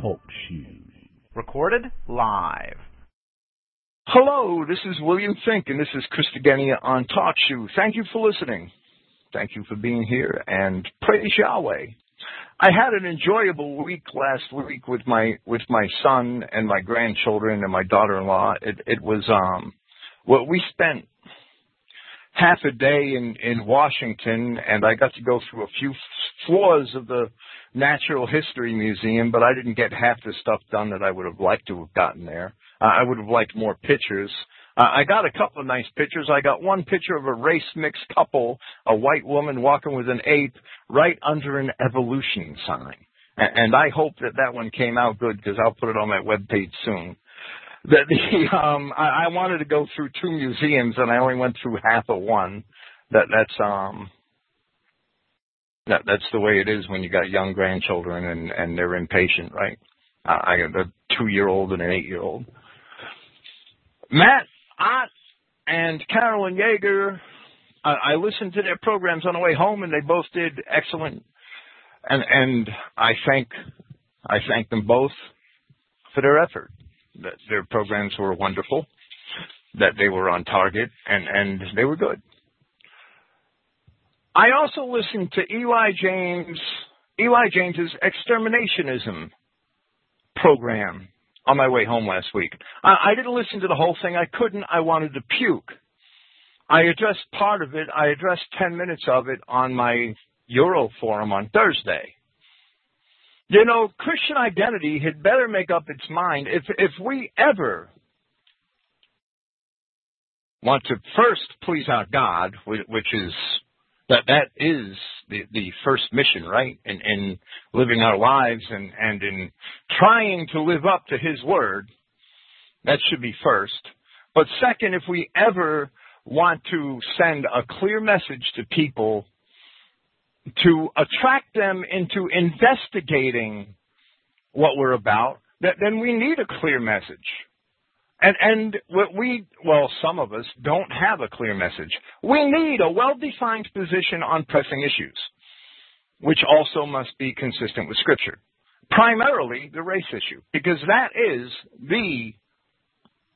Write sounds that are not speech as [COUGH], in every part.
Talk Shoe. Recorded live. Hello, this is William Finck, and this is Christogenea on Talk Shoe. Thank you for listening. Thank you for being here, and praise Yahweh. I had an enjoyable week last week with my with my son and my grandchildren and my daughter-in-law. It it was um well we spent half a day in in Washington and I got to go through a few floors of the Natural History Museum, but I didn't get half the stuff done that I would have liked to have gotten there. Uh, I would have liked more pictures. Uh, I got a couple of nice pictures. I got one picture of a race mixed couple, a white woman walking with an ape right under an evolution sign. And, and I hope that that one came out good because I'll put it on my webpage soon. That the, [LAUGHS] um, I, I wanted to go through two museums and I only went through half of one. That that's um that that's the way it is when you got young grandchildren and and they're impatient, right? Uh, I got a two year old and an eight year old. Matt Ott and Carolyn Yeager, I, I listened to their programs on the way home, and they both did excellent. And and I thank I thank them both for their effort. That their programs were wonderful, that they were on target, and and they were good. I also listened to Eli James Eli James's exterminationism program on my way home last week. I, I didn't listen to the whole thing. I couldn't. I wanted to puke. I addressed part of it. I addressed 10 minutes of it on my Euro forum on Thursday. You know, Christian identity had better make up its mind if if we ever want to first please our God, which is that that is the the first mission, right? In in living our lives and and in trying to live up to His word, that should be first. But second, if we ever want to send a clear message to people to attract them into investigating what we're about, that then we need a clear message. And and what we well, some of us don't have a clear message. We need a well-defined position on pressing issues, which also must be consistent with Scripture. Primarily the race issue, because that is the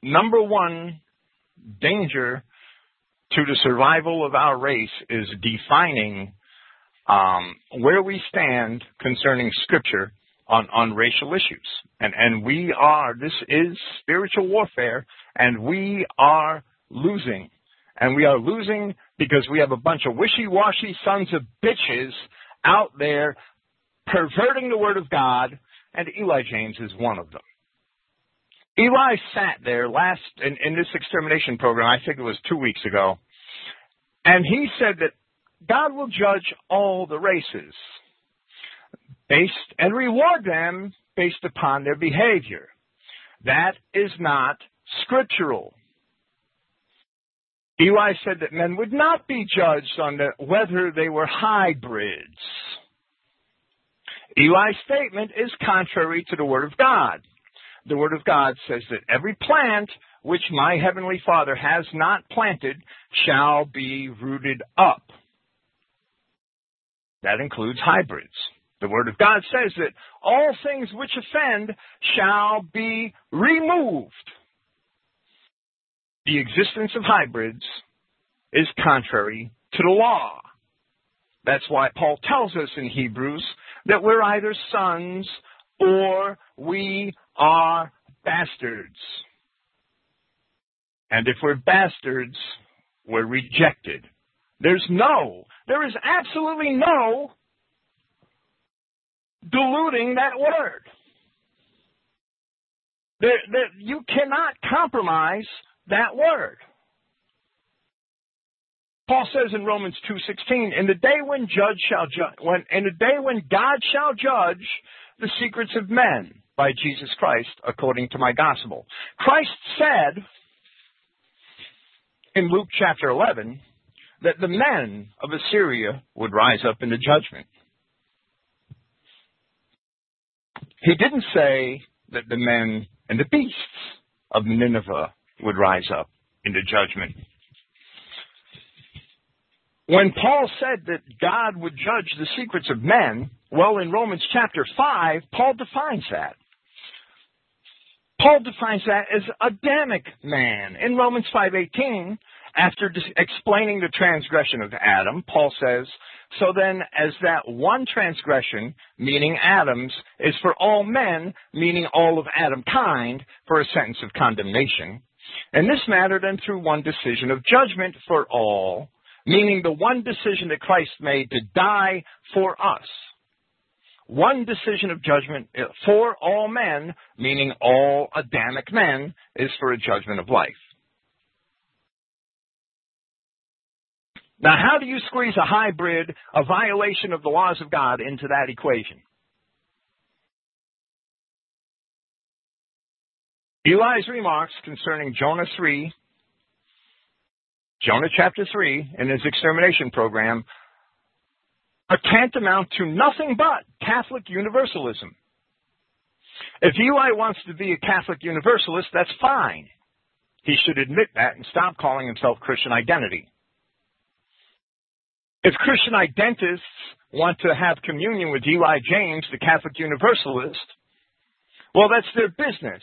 number one danger to the survival of our race is defining um, where we stand concerning Scripture on, on racial issues. And, and we are, this is spiritual warfare, and we are losing. And we are losing because we have a bunch of wishy-washy sons of bitches out there perverting the word of God, and Eli James is one of them. Eli sat there last in, in this extermination program, I think it was two weeks ago, and he said that God will judge all the races based and reward them based upon their behavior. That is not scriptural. Eli said that men would not be judged on the, whether they were hybrids. Eli's statement is contrary to the Word of God. The Word of God says that every plant which my heavenly Father has not planted shall be rooted up. That includes hybrids. The Word of God says that all things which offend shall be removed. The existence of hybrids is contrary to the law. That's why Paul tells us in Hebrews that we're either sons or we are bastards. And if we're bastards, we're rejected. There's no, there is absolutely no diluting that word. There, there, you cannot compromise that word. Paul says in Romans 2:16, "In the day when judge shall judge, when in the day when God shall judge the secrets of men by Jesus Christ according to my gospel." Christ said in Luke chapter 11 that the men of Assyria would rise up into judgment. He didn't say that the men and the beasts of Nineveh would rise up into judgment. When Paul said that God would judge the secrets of men, well, in Romans chapter 5, Paul defines that. Paul defines that as Adamic man. In Romans 5:18, after dis- explaining the transgression of Adam, Paul says, "So then as that one transgression, meaning Adam's, is for all men, meaning all of Adam kind, for a sentence of condemnation, in this matter then through one decision of judgment for all, meaning the one decision that Christ made to die for us." one decision of judgment eh, for all men, meaning all Adamic men, is for a judgment of life. Now, how do you squeeze a hybrid, a violation of the laws of God, into that equation? Eli's remarks concerning Jonah 3, Jonah chapter 3, in his extermination program, are tantamount to nothing but Catholic universalism. If Eli wants to be a Catholic universalist, that's fine. He should admit that and stop calling himself Christian identity. If Christian identists want to have communion with Eli James, the Catholic Universalist, well, that's their business.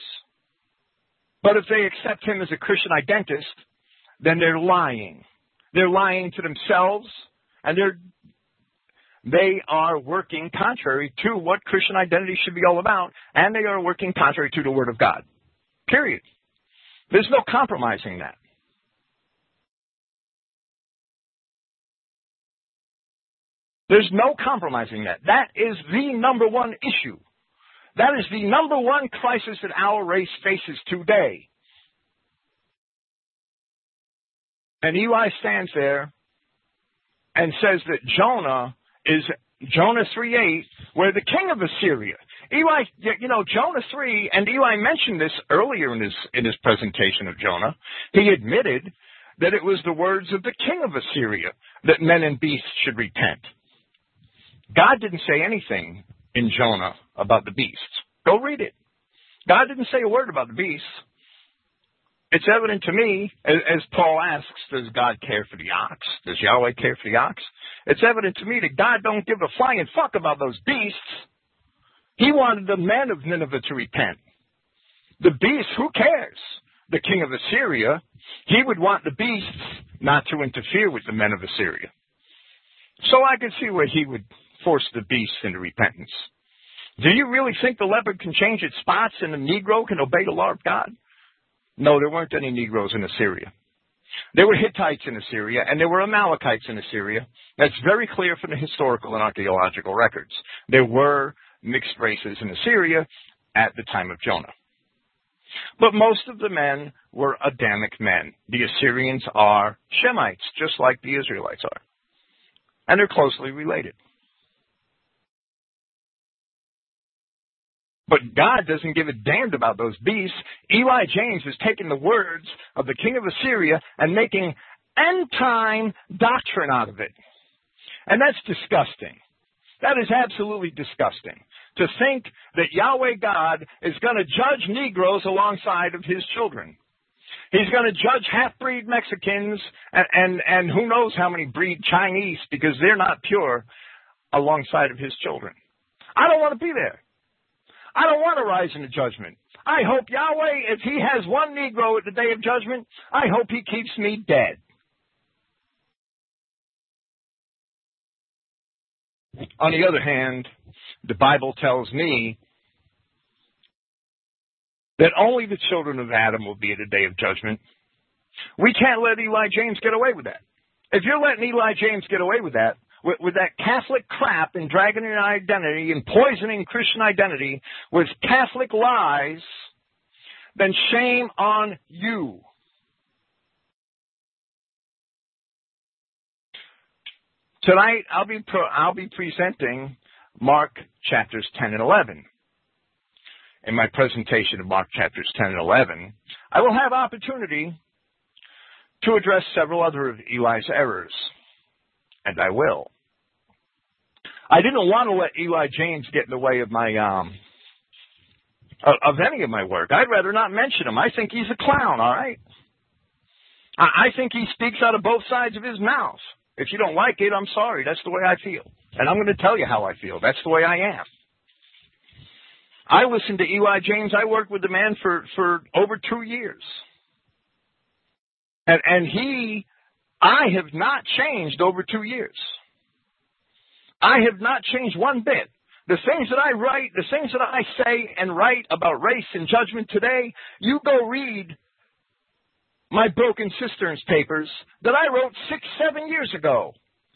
But if they accept him as a Christian identist, then they're lying. They're lying to themselves, and they're they are working contrary to what Christian identity should be all about, and they are working contrary to the Word of God. Period. There's no compromising that. There's no compromising that. That is the number one issue. That is the number one crisis that our race faces today. And Eli stands there and says that Jonah is Jonah 3:8, where the king of Assyria. Eli, you know, Jonah 3, and Eli mentioned this earlier in his in his presentation of Jonah. He admitted that it was the words of the king of Assyria that men and beasts should repent. God didn't say anything in Jonah about the beasts. Go read it. God didn't say a word about the beasts. It's evident to me, as, Paul asks, does God care for the ox? Does Yahweh care for the ox? It's evident to me that God don't give a flying fuck about those beasts. He wanted the men of Nineveh to repent. The beasts, who cares? The king of Assyria, he would want the beasts not to interfere with the men of Assyria. So I could see where he would force the beast into repentance. Do you really think the leopard can change its spots and the Negro can obey the law of God? No, there weren't any Negroes in Assyria. There were Hittites in Assyria, and there were Amalekites in Assyria. That's very clear from the historical and archaeological records. There were mixed races in Assyria at the time of Jonah. But most of the men were Adamic men. The Assyrians are Shemites, just like the Israelites are. And they're closely related. But God doesn't give a damn about those beasts. Eli James is taking the words of the king of Assyria and making end time doctrine out of it. And that's disgusting. That is absolutely disgusting. To think that Yahweh God is going to judge Negroes alongside of his children. He's going to judge half-breed Mexicans and, and, and who knows how many breed Chinese because they're not pure alongside of his children. I don't want to be there. I don't want to rise into judgment. I hope Yahweh, if he has one Negro at the day of judgment, I hope he keeps me dead. On the other hand, the Bible tells me that only the children of Adam will be at the day of judgment. We can't let Eli James get away with that. If you're letting Eli James get away with that, with, with that Catholic crap and dragging your identity and poisoning Christian identity with Catholic lies, then shame on you. Tonight I'll be pro- I'll be presenting Mark chapters 10 and 11. In my presentation of Mark chapters 10 and 11, I will have opportunity to address several other of Eli's errors and I will. I didn't want to let Eli James get in the way of my um of any of my work. I'd rather not mention him. I think he's a clown, all right? I think he speaks out of both sides of his mouth. If you don't like it, I'm sorry. That's the way I feel. And I'm going to tell you how I feel. That's the way I am. I listened to Eli James. I worked with the man for, for over two years. And, and he, I have not changed over two years. I have not changed one bit. The things that I write, the things that I say and write about race and judgment today, you go read my Broken Cisterns papers that I wrote six, seven years ago.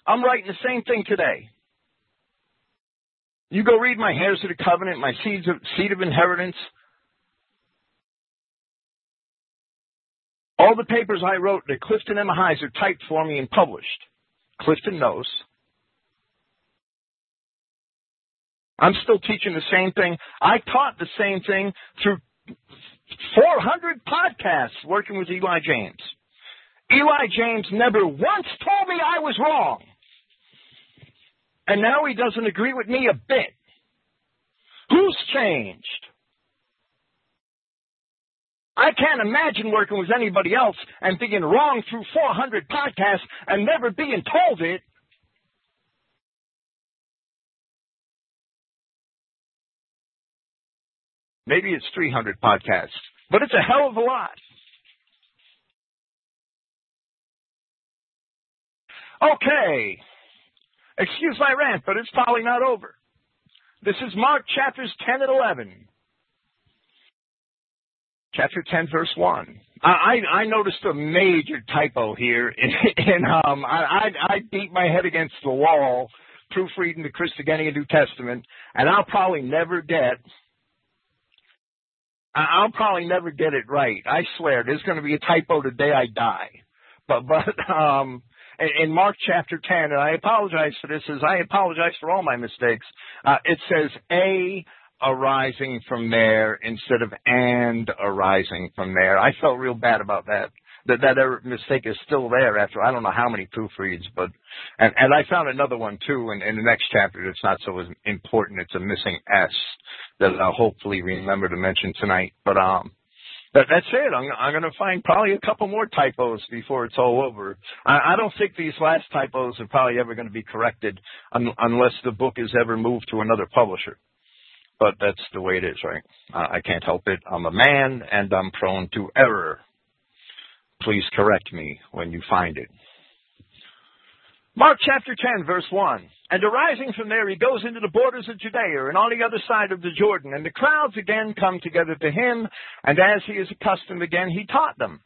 I'm writing the same thing today. You go read my Heirs of the Covenant, my Seeds of, Seed of Inheritance. All the papers I wrote that Clifton Emahiser typed for me and published. Clifton knows. I'm still teaching the same thing. I taught the same thing through 400 podcasts working with Eli James. Eli James never once told me I was wrong. And now he doesn't agree with me a bit. Who's changed? I can't imagine working with anybody else and being wrong through 400 podcasts and never being told it. Maybe it's 300 podcasts, but it's a hell of a lot. Okay. Excuse my rant, but it's probably not over. This is Mark chapters 10 and 11. Chapter 10, verse 1. I, I noticed a major typo here, [LAUGHS] and um, I, I, I beat my head against the wall proofreading the Christogenea New Testament, and I'll probably never get I'll probably never get it right. I swear, there's going to be a typo the day I die. But [LAUGHS] but um, in Mark chapter 10, and I apologize for this, as I apologize for all my mistakes. Uh, it says a arising from there instead of and arising from there. I felt real bad about that. That that mistake is still there after I don't know how many proofreads, but and and I found another one too in, in the next chapter that's not so important. It's a missing S that I'll hopefully remember to mention tonight. But um, that, that's it. I'm, I'm going to find probably a couple more typos before it's all over. I, I don't think these last typos are probably ever going to be corrected un, unless the book is ever moved to another publisher. But that's the way it is, right? Uh, I can't help it. I'm a man and I'm prone to error. Please correct me when you find it. Mark chapter 10, verse 1. And arising from there, he goes into the borders of Judea and on the other side of the Jordan. And the crowds again come together to him, and as he is accustomed again, he taught them.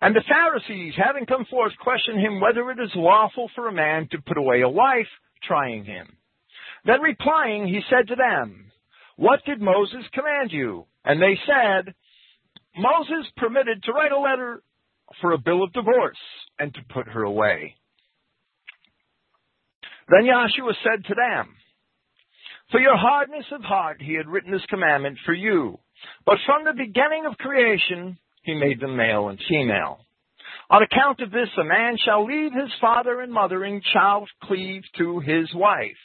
And the Pharisees, having come forth, questioned him whether it is lawful for a man to put away a wife, trying him. Then replying, he said to them, What did Moses command you? And they said, Moses permitted to write a letter for a bill of divorce and to put her away. Then Yahshua said to them, For your hardness of heart he had written this commandment for you. But from the beginning of creation he made them male and female. On account of this, a man shall leave his father and mother and shall cleave to his wife.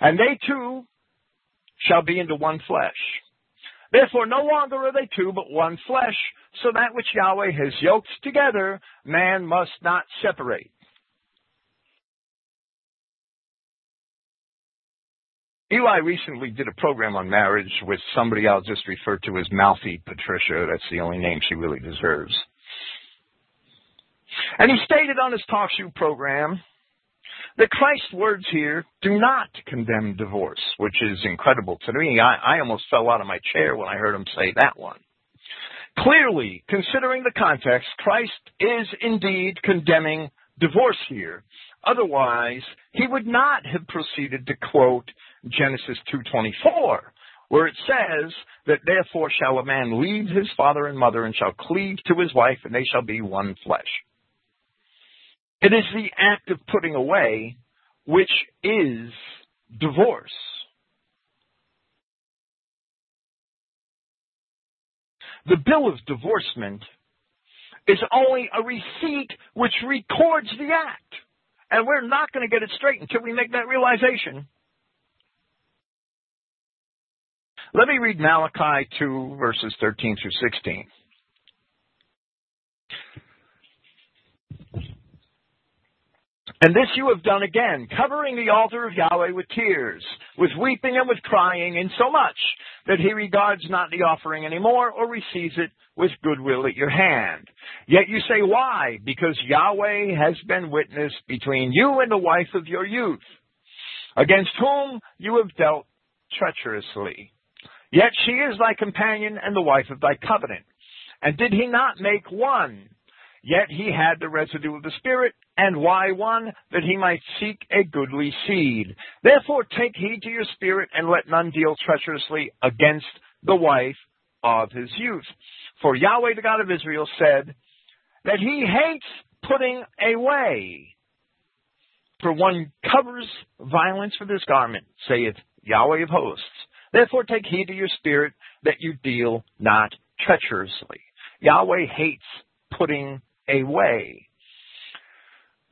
And they two shall be into one flesh. Therefore, no longer are they two, but one flesh. So that which Yahweh has yoked together, man must not separate. Eli recently did a program on marriage with somebody I'll just refer to as Mouthy Patricia. That's the only name she really deserves. And he stated on his talk show program that Christ words here do not condemn divorce, which is incredible to me. I, I almost fell out of my chair when I heard him say that one. Clearly, considering the context, Christ is indeed condemning divorce here. Otherwise, he would not have proceeded to quote Genesis 2:24, where it says that therefore shall a man leave his father and mother and shall cleave to his wife and they shall be one flesh. It is the act of putting away which is divorce. The bill of divorcement is only a receipt which records the act. And we're not going to get it straight until we make that realization. Let me read Malachi 2, verses 13 through 16. And this you have done again, covering the altar of Yahweh with tears, with weeping and with crying, insomuch that he regards not the offering anymore or receives it with goodwill at your hand. Yet you say, why? Because Yahweh has been witness between you and the wife of your youth, against whom you have dealt treacherously. Yet she is thy companion and the wife of thy covenant. And did he not make one? Yet he had the residue of the Spirit, and why one? That he might seek a goodly seed. Therefore take heed to your spirit, and let none deal treacherously against the wife of his youth. For Yahweh the God of Israel said that he hates putting away. For one covers violence with his garment, saith Yahweh of hosts. Therefore take heed to your spirit that you deal not treacherously. Yahweh hates putting away.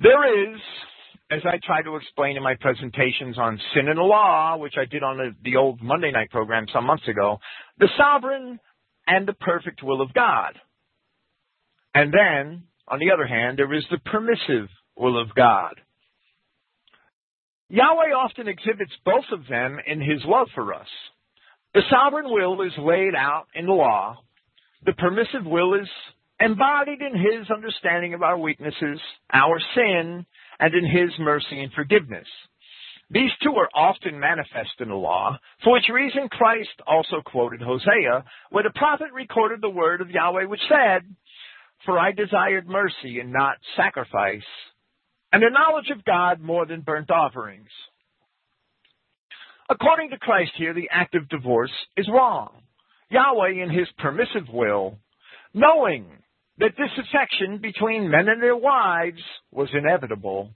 There is, as I try to explain in my presentations on sin and the law, which I did on the, the old Monday night program some months ago, the sovereign and the perfect will of God. And then, on the other hand, there is the permissive will of God. Yahweh often exhibits both of them in his love for us. The sovereign will is laid out in the law. The permissive will is embodied in his understanding of our weaknesses, our sin, and in his mercy and forgiveness. These two are often manifest in the law, for which reason Christ also quoted Hosea, where the prophet recorded the word of Yahweh which said, For I desired mercy and not sacrifice, and the knowledge of God more than burnt offerings. According to Christ here, the act of divorce is wrong. Yahweh, in his permissive will, knowing that disaffection between men and their wives was inevitable,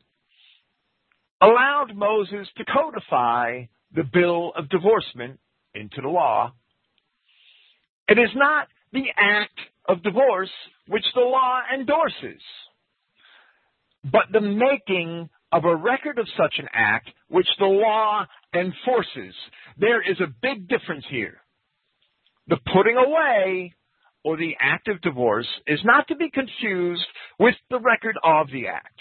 allowed Moses to codify the bill of divorcement into the law. It is not the act of divorce which the law endorses, but the making of a record of such an act which the law enforces. There is a big difference here. The putting away or the act of divorce is not to be confused with the record of the act,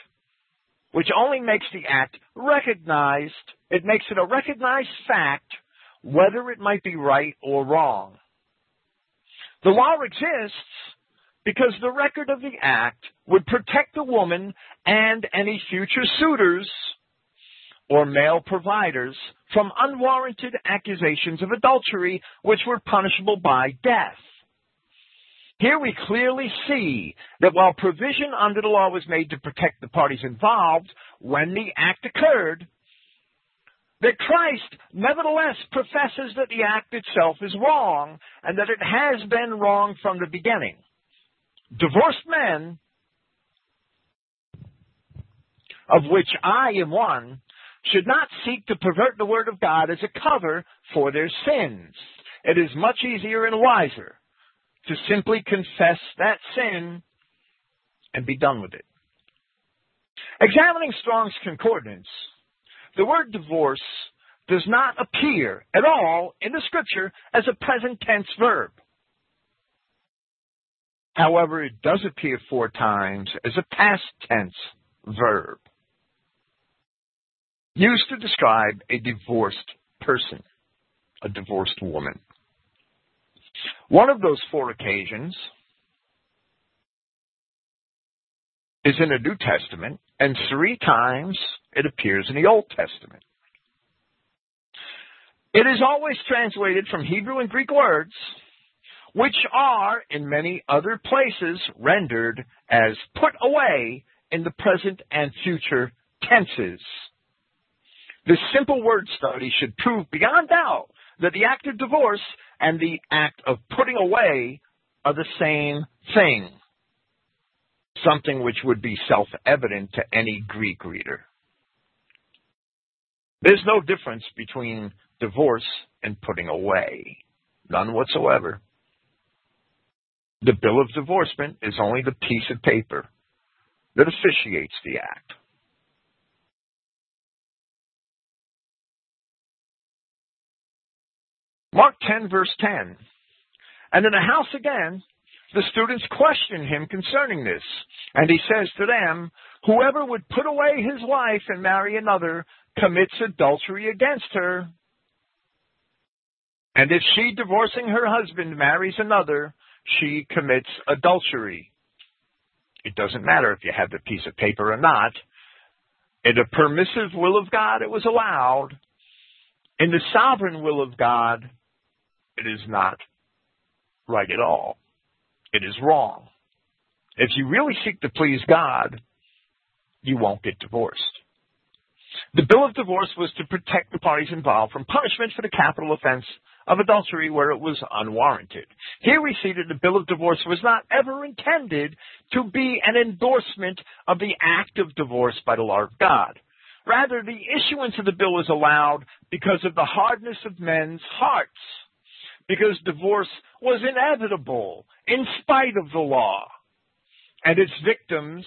which only makes the act recognized. It makes it a recognized fact whether it might be right or wrong. The law exists because the record of the act would protect the woman and any future suitors or male providers from unwarranted accusations of adultery which were punishable by death. Here we clearly see that while provision under the law was made to protect the parties involved when the act occurred, that Christ nevertheless professes that the act itself is wrong and that it has been wrong from the beginning. Divorced men, of which I am one, should not seek to pervert the word of God as a cover for their sins. It is much easier and wiser to simply confess that sin and be done with it. Examining Strong's Concordance, the word divorce does not appear at all in the scripture as a present tense verb. However, it does appear four times as a past tense verb, used to describe a divorced person, a divorced woman. One of those four occasions is in the New Testament, and three times it appears in the Old Testament. It is always translated from Hebrew and Greek words, which are, in many other places, rendered as put away in the present and future tenses. This simple word study should prove beyond doubt that the act of divorce and the act of putting away are the same thing. Something which would be self evident to any Greek reader. There's no difference between divorce and putting away. None whatsoever. The bill of divorcement is only the piece of paper that officiates the act. Mark 10, verse 10. And in the house again, the students question him concerning this. And he says to them, Whoever would put away his wife and marry another commits adultery against her. And if she, divorcing her husband, marries another, she commits adultery. It doesn't matter if you have the piece of paper or not. In the permissive will of God, it was allowed. In the sovereign will of God, it is not right at all. It is wrong. If you really seek to please God, you won't get divorced. The bill of divorce was to protect the parties involved from punishment for the capital offense of adultery where it was unwarranted. Here we see that the bill of divorce was not ever intended to be an endorsement of the act of divorce by the law of God. Rather, the issuance of the bill was allowed because of the hardness of men's hearts, because divorce was inevitable in spite of the law, and its victims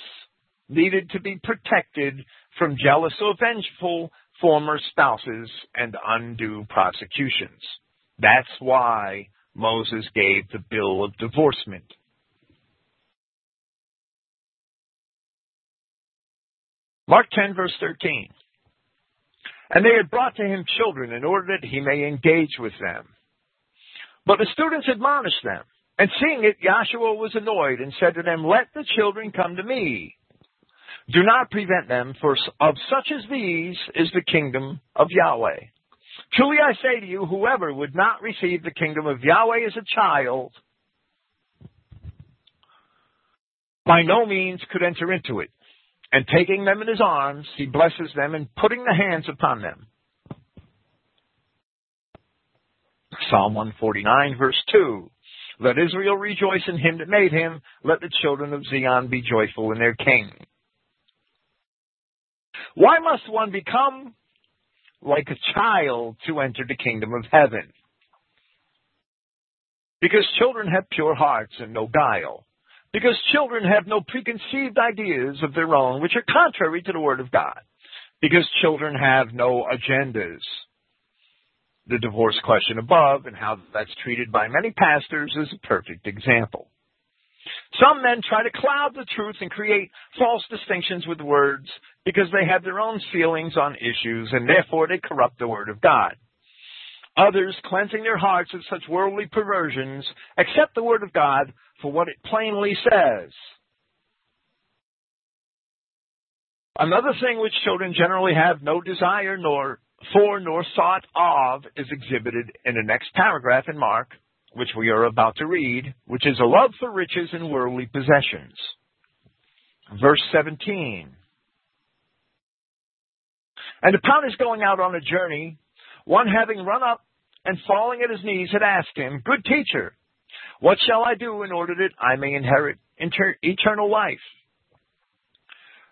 needed to be protected from jealous or vengeful former spouses and undue prosecutions. That's why Moses gave the bill of divorcement. Mark 10, verse 13. And they had brought to him children in order that he may engage with them. But the students admonished them. And seeing it, Yahshua was annoyed and said to them, Let the children come to me. Do not prevent them, for of such as these is the kingdom of Yahweh. Truly I say to you, whoever would not receive the kingdom of Yahweh as a child, by no means could enter into it. And taking them in his arms, he blesses them and putting the hands upon them. Psalm 149 verse 2. Let Israel rejoice in him that made him. Let the children of Zion be joyful in their king. Why must one become like a child to enter the kingdom of heaven? Because children have pure hearts and no guile. Because children have no preconceived ideas of their own, which are contrary to the Word of God. Because children have no agendas. The divorce question above and how that's treated by many pastors is a perfect example. Some men try to cloud the truth and create false distinctions with words because they have their own feelings on issues and therefore they corrupt the Word of God. Others, cleansing their hearts of such worldly perversions, accept the Word of God for what it plainly says. Another thing which children generally have no desire nor for nor thought of is exhibited in the next paragraph in Mark which we are about to read, which is a love for riches and worldly possessions. Verse 17. And upon his going out on a journey, one having run up and falling at his knees had asked him, Good teacher, what shall I do in order that I may inherit inter- eternal life?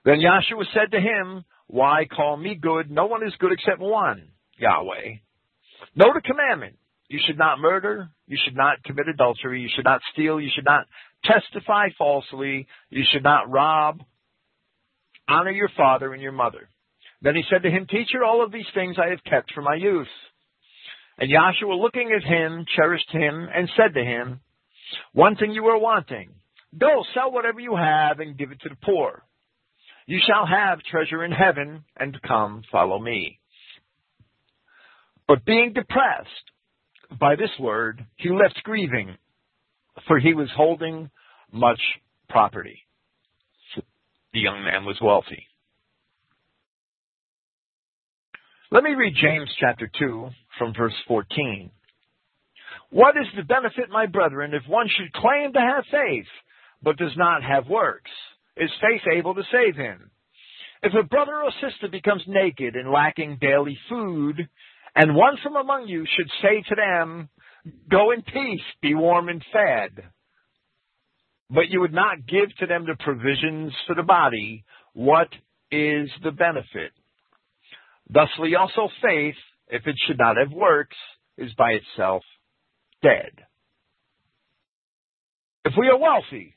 Then Yahshua said to him, Why call me good? No one is good except one, Yahweh. Know the commandment. You should not murder. You should not commit adultery. You should not steal. You should not testify falsely. You should not rob. Honor your father and your mother. Then he said to him, Teacher, all of these things I have kept from my youth. And Yahshua, looking at him, cherished him and said to him, One thing you are wanting. Go, sell whatever you have and give it to the poor. You shall have treasure in heaven, and come, follow me. But being depressed, by this word, he left grieving, for he was holding much property. The young man was wealthy. Let me read James chapter 2 from verse 14. What is the benefit, my brethren, if one should claim to have faith, but does not have works? Is faith able to save him? If a brother or sister becomes naked and lacking daily food, and one from among you should say to them, Go in peace, be warm and fed. But you would not give to them the provisions for the body. What is the benefit? Thusly also faith, if it should not have works, is by itself dead. If we are wealthy,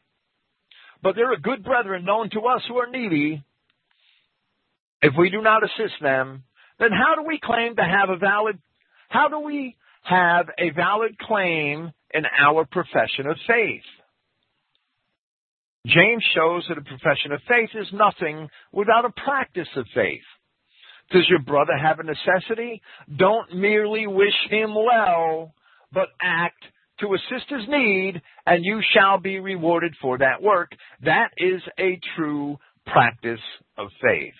but there are good brethren known to us who are needy, if we do not assist them, then how do we claim to have a valid, how do we have a valid claim in our profession of faith? James shows that a profession of faith is nothing without a practice of faith. Does your brother have a necessity? Don't merely wish him well, but act to assist his need, and you shall be rewarded for that work. That is a true practice of faith.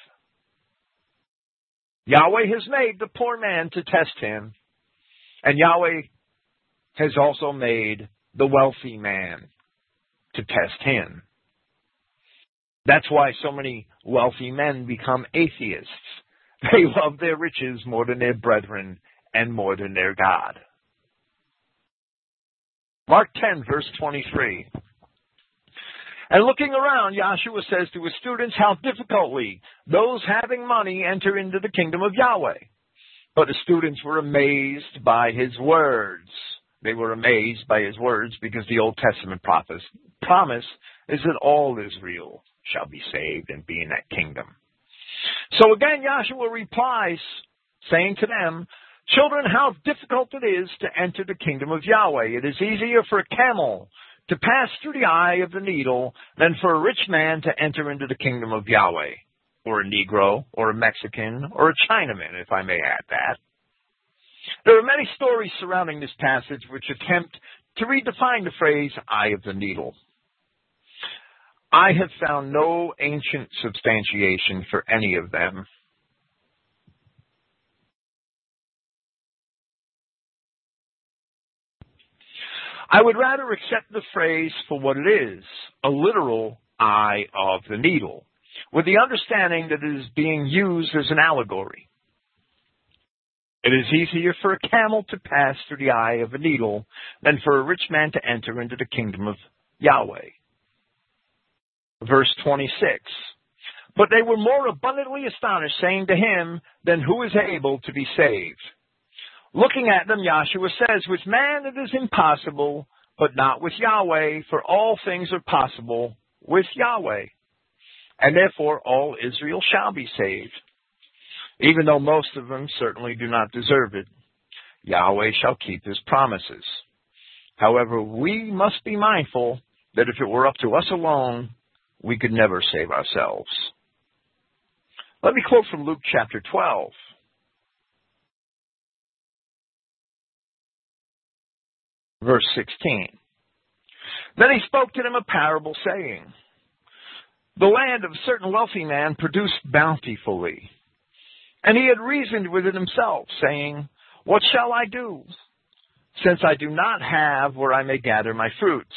Yahweh has made the poor man to test him, and Yahweh has also made the wealthy man to test him. That's why so many wealthy men become atheists. [LAUGHS] They love their riches more than their brethren and more than their God. Mark 10, verse 23. And looking around, Yahshua says to his students how difficultly those having money enter into the kingdom of Yahweh. But the students were amazed by his words. They were amazed by his words because the Old Testament promise is that all Israel shall be saved and be in that kingdom. So again, Yahshua replies, saying to them, Children, how difficult it is to enter the kingdom of Yahweh. It is easier for a camel to pass through the eye of the needle than for a rich man to enter into the kingdom of Yahweh. Or a Negro, or a Mexican, or a Chinaman, if I may add that. There are many stories surrounding this passage which attempt to redefine the phrase eye of the needle. I have found no ancient substantiation for any of them. I would rather accept the phrase for what it is, a literal eye of the needle, with the understanding that it is being used as an allegory. It is easier for a camel to pass through the eye of a needle than for a rich man to enter into the kingdom of Yahweh. Verse 26. But they were more abundantly astonished, saying to him, Then who is able to be saved? Looking at them, Yahshua says, With man it is impossible, but not with Yahweh, for all things are possible with Yahweh. And therefore all Israel shall be saved. Even though most of them certainly do not deserve it, Yahweh shall keep his promises. However, we must be mindful that if it were up to us alone, we could never save ourselves. Let me quote from Luke chapter 12. Verse 16. Then he spoke to them a parable saying, The land of a certain wealthy man produced bountifully. And he had reasoned within himself, saying, What shall I do, since I do not have where I may gather my fruits?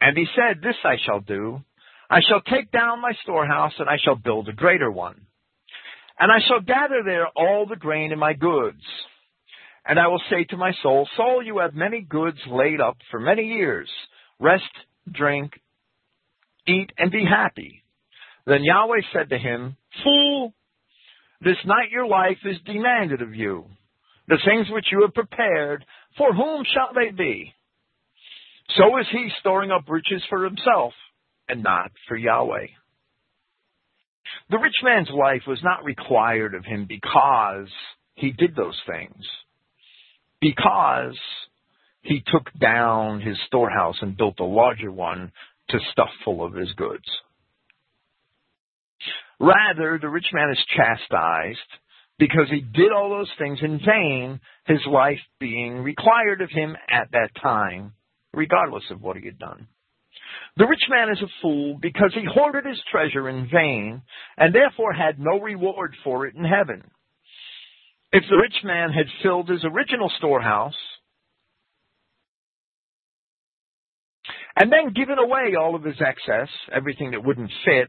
And he said, This I shall do. I shall take down my storehouse, and I shall build a greater one. And I shall gather there all the grain and my goods. And I will say to my soul, Soul, you have many goods laid up for many years. Rest, drink, eat, and be happy. Then Yahweh said to him, Fool, this night your life is demanded of you. The things which you have prepared, for whom shall they be? So is he storing up riches for himself and not for Yahweh. The rich man's life was not required of him because he did those things because he took down his storehouse and built a larger one to stuff full of his goods. Rather, the rich man is chastised because he did all those things in vain, his life being required of him at that time, regardless of what he had done. The rich man is a fool because he hoarded his treasure in vain and therefore had no reward for it in heaven. If the rich man had filled his original storehouse and then given away all of his excess, everything that wouldn't fit,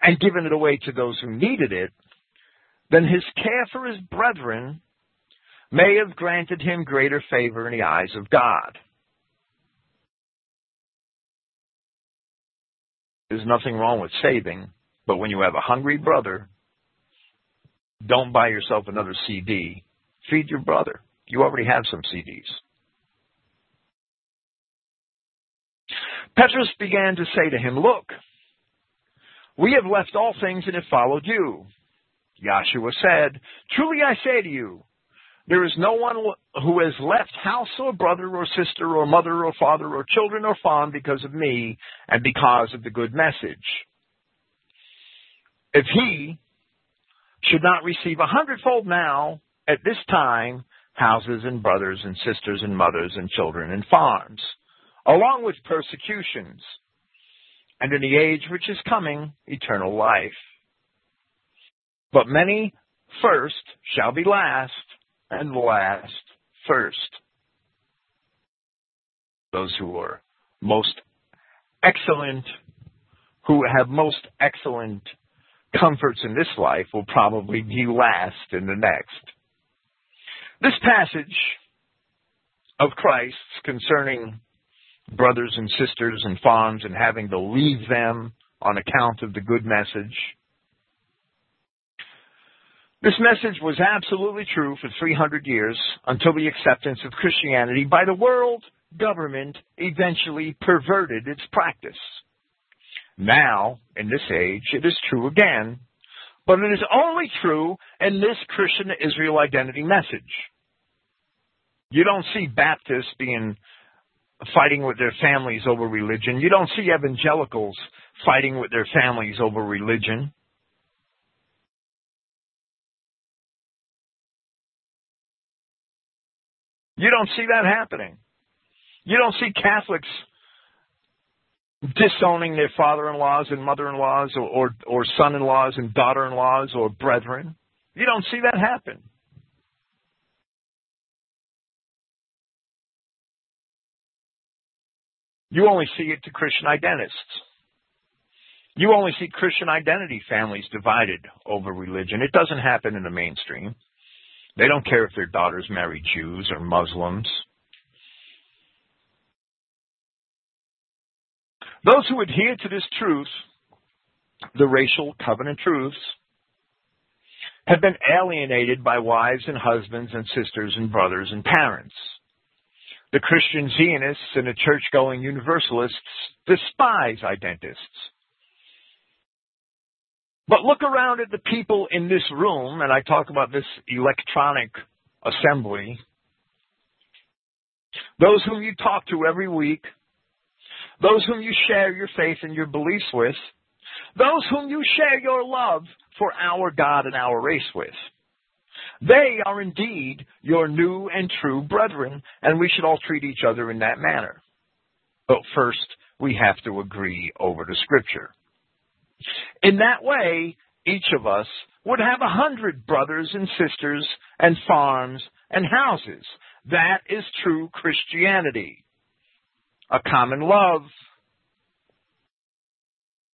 and given it away to those who needed it, then his care for his brethren may have granted him greater favor in the eyes of God. There's nothing wrong with saving, but when you have a hungry brother, don't buy yourself another CD. Feed your brother. You already have some CDs. Petrus began to say to him, Look, we have left all things and have followed you. Yahshua said, Truly I say to you, there is no one who has left house or brother or sister or mother or father or children or farm because of me and because of the good message. If he should not receive a hundredfold now at this time houses and brothers and sisters and mothers and children and farms, along with persecutions, and in the age which is coming, eternal life. But many first shall be last, and last first. Those who are most excellent, who have most excellent comforts in this life will probably be last in the next. This passage of Christ's concerning brothers and sisters and farms and having to leave them on account of the good message. This message was absolutely true for 300 years until the acceptance of Christianity by the world government eventually perverted its practice. Now, in this age, it is true again, but it is only true in this Christian Israel identity message. You don't see Baptists being fighting with their families over religion. You don't see evangelicals fighting with their families over religion. You don't see that happening. You don't see Catholics disowning their father-in-laws and mother-in-laws or, or, or son-in-laws and daughter-in-laws or brethren. You don't see that happen. You only see it to Christian identists. You only see Christian identity families divided over religion. It doesn't happen in the mainstream. They don't care if their daughters marry Jews or Muslims. Those who adhere to this truth, the racial covenant truths, have been alienated by wives and husbands and sisters and brothers and parents. The Christian Zionists and the church-going Universalists despise identists. But look around at the people in this room, and I talk about this electronic assembly. Those whom you talk to every week, those whom you share your faith and your beliefs with, those whom you share your love for our God and our race with. They are indeed your new and true brethren, and we should all treat each other in that manner. But first, we have to agree over the scripture. In that way, each of us would have a hundred brothers and sisters and farms and houses. That is true Christianity. A common love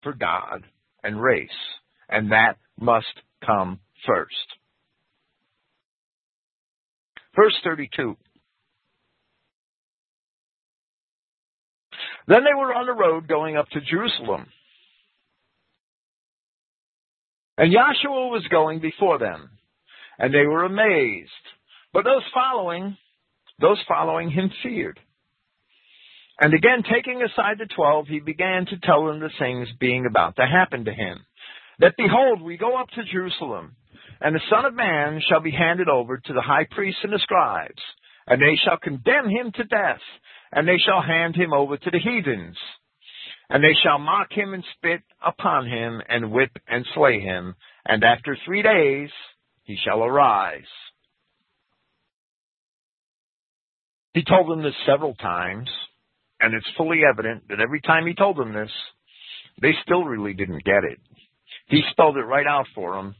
for God and race. And that must come first. Verse 32. Then they were on the road going up to Jerusalem. And Yahshua was going before them, and they were amazed. But those following, those following him feared. And again, taking aside the twelve, he began to tell them the things being about to happen to him. That behold, we go up to Jerusalem, and the Son of Man shall be handed over to the high priests and the scribes, and they shall condemn him to death, and they shall hand him over to the heathens. And they shall mock him and spit upon him, and whip and slay him, and after three days he shall arise. He told them this several times, and it's fully evident that every time he told them this, they still really didn't get it. He spelled it right out for them,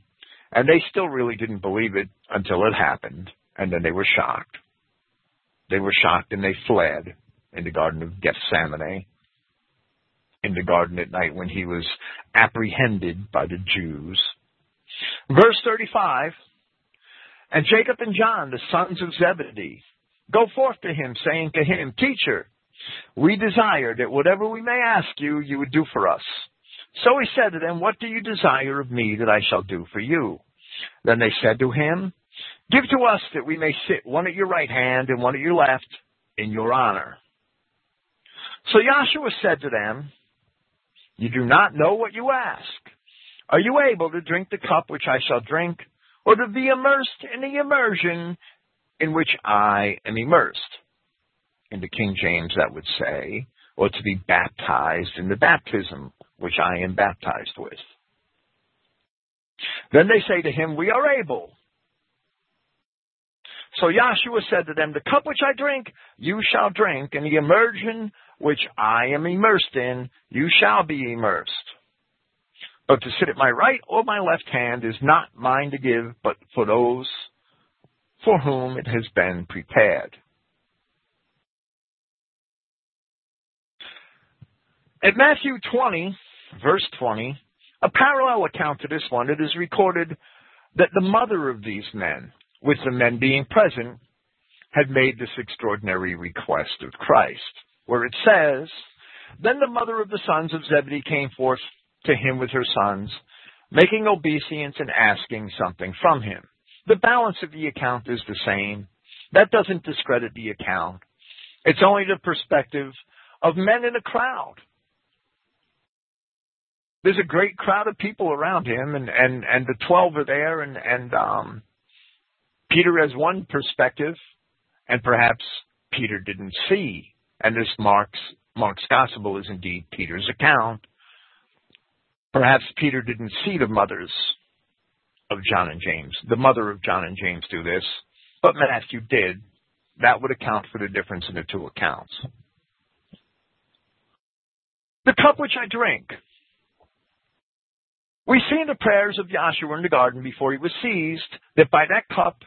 and they still really didn't believe it until it happened, and then they were shocked. They were shocked and they fled in the Garden of Gethsemane, in the garden at night when he was apprehended by the Jews. Verse 35, And Jacob and John, the sons of Zebedee, go forth to him, saying to him, Teacher, we desire that whatever we may ask you, you would do for us. So he said to them, What do you desire of me that I shall do for you? Then they said to him, Give to us that we may sit one at your right hand and one at your left in your honor. So Yahshua said to them, You do not know what you ask. Are you able to drink the cup which I shall drink, or to be immersed in the immersion in which I am immersed? In the King James, that would say, or to be baptized in the baptism which I am baptized with. Then they say to him, We are able. So Yahshua said to them, The cup which I drink, you shall drink, and the immersion which I am immersed in, you shall be immersed. But to sit at my right or my left hand is not mine to give, but for those for whom it has been prepared. At Matthew 20, verse 20, a parallel account to this one, it is recorded that the mother of these men, with the men being present, had made this extraordinary request of Christ, where it says, Then the mother of the sons of Zebedee came forth to him with her sons, making obeisance and asking something from him. The balance of the account is the same. That doesn't discredit the account. It's only the perspective of men in a crowd there's a great crowd of people around him and and and the 12 are there and and um Peter has one perspective and perhaps Peter didn't see. And this Mark's Mark's gospel is indeed Peter's account. Perhaps Peter didn't see the mothers of John and James. The mother of John and James do this but Matthew did. That would account for the difference in the two accounts. The cup which I drink we see in the prayers of Yahshua in the garden before he was seized that by that cup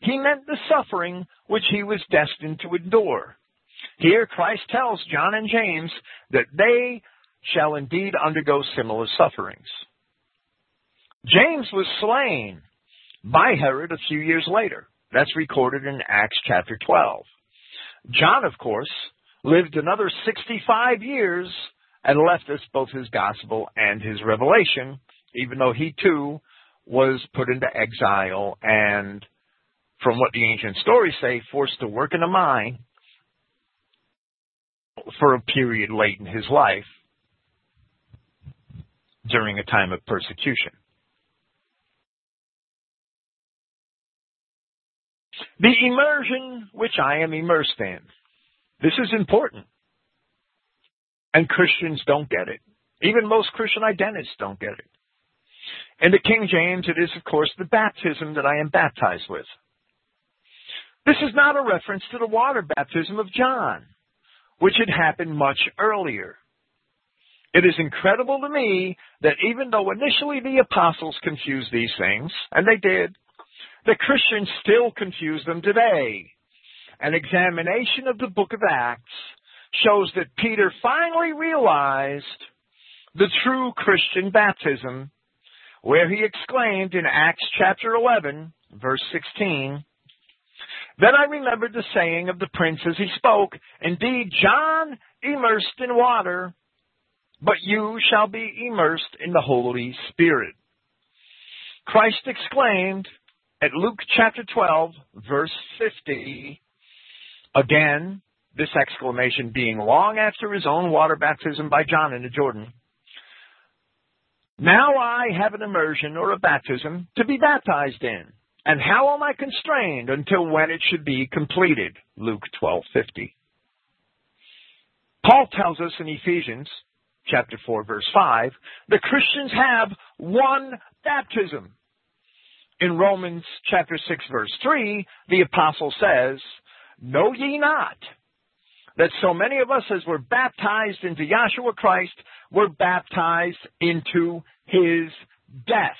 he meant the suffering which he was destined to endure. Here Christ tells John and James that they shall indeed undergo similar sufferings. James was slain by Herod a few years later. That's recorded in Acts chapter 12. John, of course, lived another 65 years and left us both his gospel and his revelation even though he too was put into exile and, from what the ancient stories say, forced to work in a mine for a period late in his life during a time of persecution. The immersion which I am immersed in. This is important. And Christians don't get it. Even most Christian identists don't get it. In the King James, it is, of course, the baptism that I am baptized with. This is not a reference to the water baptism of John, which had happened much earlier. It is incredible to me that even though initially the apostles confused these things, and they did, the Christians still confuse them today. An examination of the book of Acts shows that Peter finally realized the true Christian baptism where he exclaimed in Acts chapter 11, verse 16, Then I remembered the saying of the prince as he spoke, Indeed, John immersed in water, but you shall be immersed in the Holy Spirit. Christ exclaimed at Luke chapter 12, verse 50, again, this exclamation being long after his own water baptism by John in the Jordan. Now I have an immersion or a baptism to be baptized in. And how am I constrained until when it should be completed? Luke 12:50. Paul tells us in Ephesians chapter 4 verse 5, the Christians have one baptism. In Romans chapter 6 verse 3, the apostle says, Know ye not that so many of us as were baptized into Yahshua Christ were baptized into his death.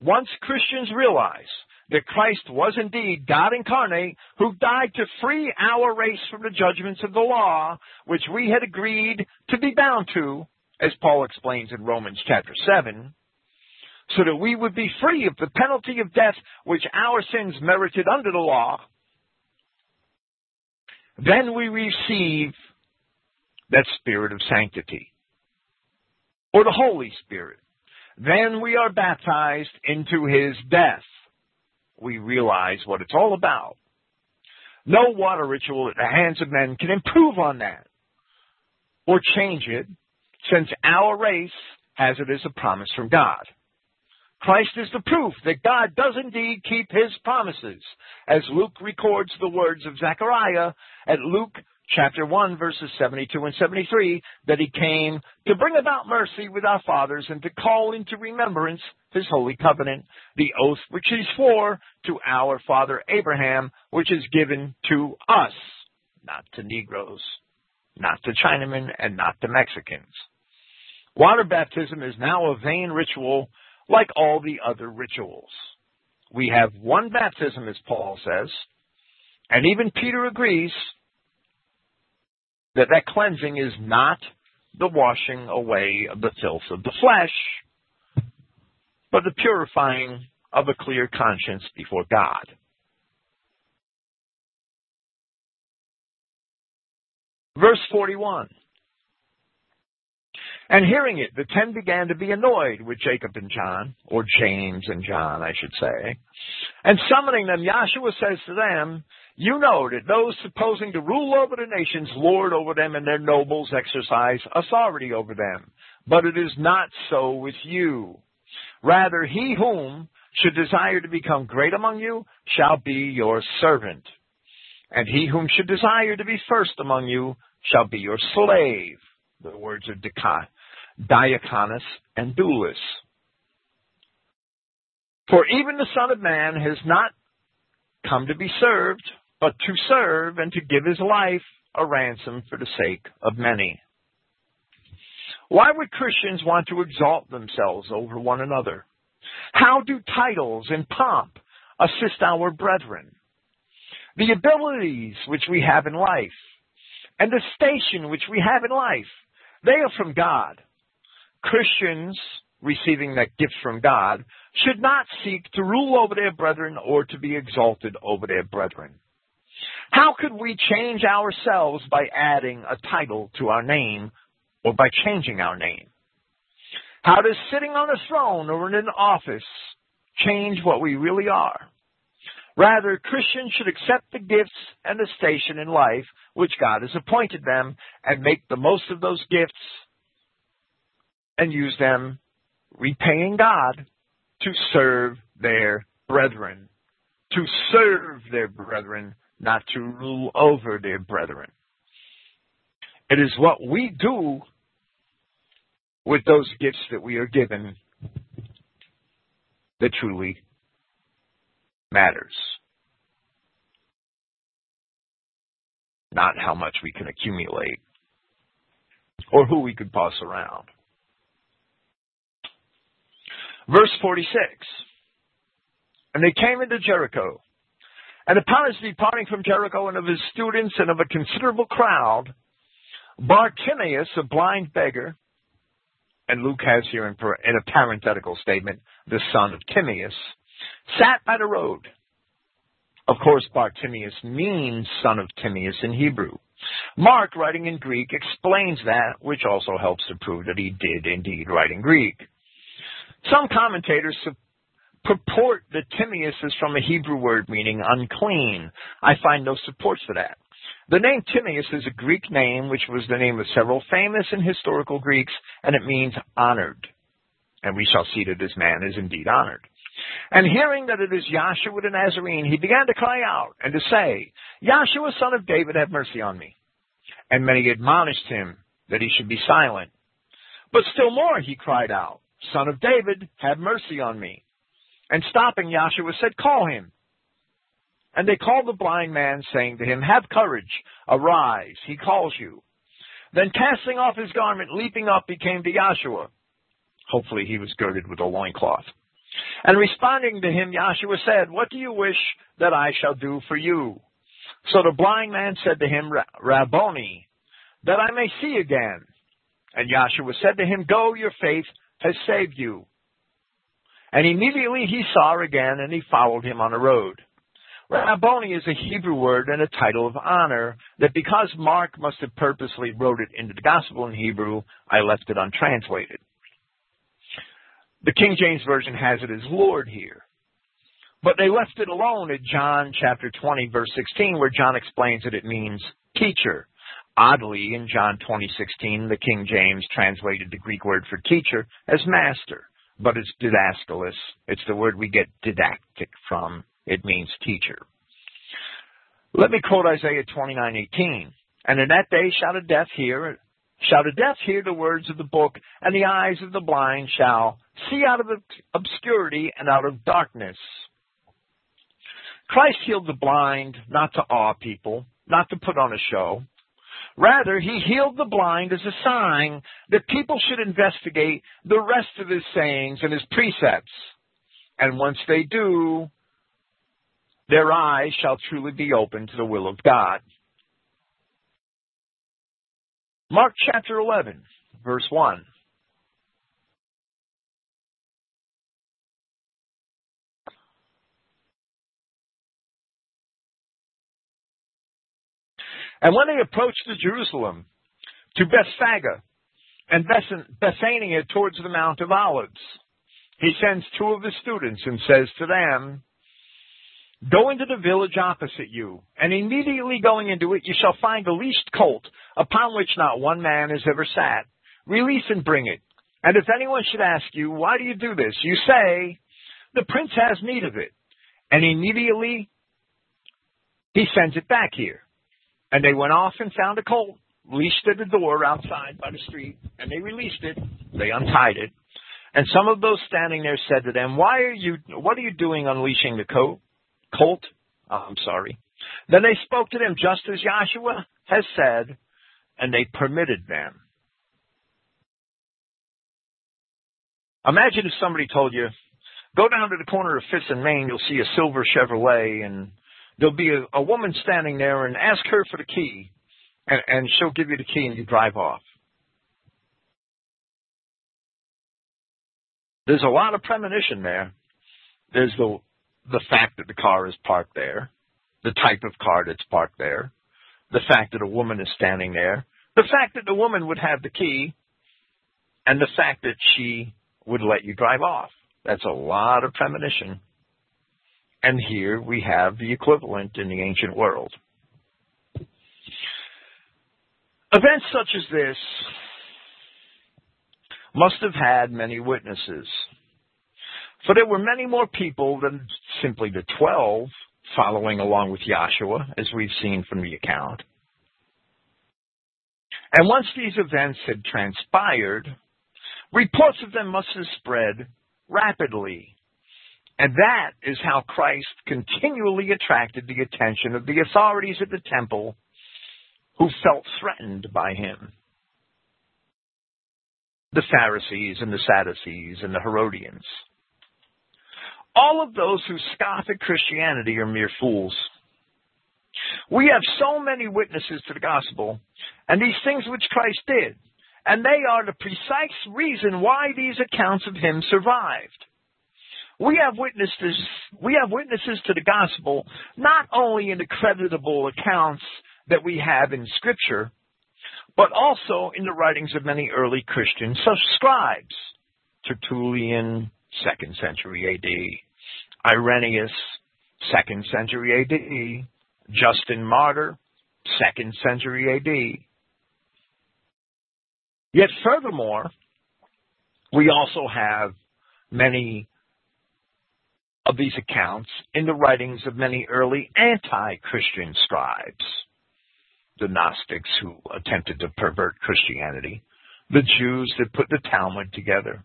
Once Christians realize that Christ was indeed God incarnate who died to free our race from the judgments of the law, which we had agreed to be bound to, as Paul explains in Romans chapter 7, so that we would be free of the penalty of death which our sins merited under the law, then we receive that spirit of sanctity or the Holy Spirit. Then we are baptized into his death. We realize what it's all about. No water ritual at the hands of men can improve on that or change it since our race has it as a promise from God. Christ is the proof that God does indeed keep his promises, as Luke records the words of Zechariah at Luke chapter 1, verses 72 and 73, that he came to bring about mercy with our fathers and to call into remembrance his holy covenant, the oath which he swore to our father Abraham, which is given to us, not to Negroes, not to Chinamen, and not to Mexicans. Water baptism is now a vain ritual like all the other rituals. We have one baptism, as Paul says, and even Peter agrees that that cleansing is not the washing away of the filth of the flesh, but the purifying of a clear conscience before God. Verse 41. And hearing it, the ten began to be annoyed with Jacob and John, or James and John, I should say. And summoning them, Yahshua says to them, You know that those supposing to rule over the nations lord over them, and their nobles exercise authority over them. But it is not so with you. Rather, he whom should desire to become great among you shall be your servant. And he whom should desire to be first among you shall be your slave. The words of Diakonos and Doulos. For even the Son of Man has not come to be served, but to serve and to give his life a ransom for the sake of many. Why would Christians want to exalt themselves over one another? How do titles and pomp assist our brethren? The abilities which we have in life and the station which we have in life, they are from God. Christians receiving that gift from God should not seek to rule over their brethren or to be exalted over their brethren. How could we change ourselves by adding a title to our name or by changing our name? How does sitting on a throne or in an office change what we really are? Rather, Christians should accept the gifts and the station in life which God has appointed them and make the most of those gifts and use them, repaying God, to serve their brethren. To serve their brethren, not to rule over their brethren. It is what we do with those gifts that we are given that truly matters. Not how much we can accumulate or who we could boss around. Verse 46. And they came into Jericho. And upon his departing from Jericho and of his students and of a considerable crowd, Bartimaeus, a blind beggar, and Luke has here in, in a parenthetical statement, the son of Timaeus, sat by the road. Of course, Bartimaeus means son of Timaeus in Hebrew. Mark, writing in Greek, explains that, which also helps to prove that he did indeed write in Greek. Some commentators purport that Timaeus is from a Hebrew word meaning unclean. I find no support for that. The name Timaeus is a Greek name which was the name of several famous and historical Greeks, and it means honored. And we shall see that this man is indeed honored. And hearing that it is Yahshua the Nazarene, he began to cry out and to say, Yahshua, son of David, have mercy on me. And many admonished him that he should be silent. But still more he cried out, Son of David, have mercy on me. And stopping, Yahshua said, Call him. And they called the blind man, saying to him, Have courage, arise, he calls you. Then casting off his garment, leaping up, he came to Yahshua. Hopefully he was girded with a loincloth. And responding to him, Yahshua said, What do you wish that I shall do for you? So the blind man said to him, Rabboni, that I may see again. And Yahshua said to him, Go, your faith has saved you. And immediately he saw her again, and he followed him on the road. Rabboni is a Hebrew word and a title of honor that because Mark must have purposely wrote it into the gospel in Hebrew, I left it untranslated. The King James Version has it as Lord here. But they left it alone at John chapter 20 verse 16 where John explains that it means teacher. Oddly, in John 20:16, the King James translated the Greek word for teacher as master, but it's didaskalos. It's the word we get didactic from. It means teacher. Let me quote Isaiah 29:18. And in that day shall a deaf hear, shall a deaf hear the words of the book, and the eyes of the blind shall see out of obscurity and out of darkness. Christ healed the blind not to awe people, not to put on a show. Rather, he healed the blind as a sign that people should investigate the rest of his sayings and his precepts. And once they do, their eyes shall truly be open to the will of God. Mark chapter 11, verse 1. And when they approached Jerusalem, to Bethphage and Bethania towards the Mount of Olives, he sends two of his students and says to them, Go into the village opposite you, and immediately going into it you shall find a leashed colt, upon which not one man has ever sat. Release and bring it. And if anyone should ask you, Why do you do this? you say, The prince has need of it. And immediately he sends it back here. And they went off and found a colt, leashed at the door outside by the street, and they released it. They untied it. And some of those standing there said to them, Why are you, what are you doing unleashing the colt? Colt? Oh, I'm sorry. Then they spoke to them just as Yahshua has said, and they permitted them. Imagine if somebody told you, go down to the corner of Fifth and Main, you'll see a silver Chevrolet, and there'll be a, a woman standing there and ask her for the key, and, and she'll give you the key and you drive off. There's a lot of premonition there. There's the the fact that the car is parked there, the type of car that's parked there, the fact that a woman is standing there, the fact that the woman would have the key, and the fact that she would let you drive off. That's a lot of premonition. And here we have the equivalent in the ancient world. Events such as this must have had many witnesses. For there were many more people than simply the twelve following along with Yahshua, as we've seen from the account. And once these events had transpired, reports of them must have spread rapidly and that is how Christ continually attracted the attention of the authorities at the temple who felt threatened by him. The Pharisees and the Sadducees and the Herodians. All of those who scoff at Christianity are mere fools. We have so many witnesses to the gospel and these things which Christ did, and they are the precise reason why these accounts of him survived. We have witnesses, we have witnesses to the gospel, not only in the creditable accounts that we have in scripture, but also in the writings of many early Christians, Christian scribes. Tertullian, second century AD. Irenaeus, second century AD. Justin Martyr, second century AD. Yet furthermore, we also have many of these accounts in the writings of many early anti-Christian scribes. The Gnostics who attempted to pervert Christianity, the Jews that put the Talmud together.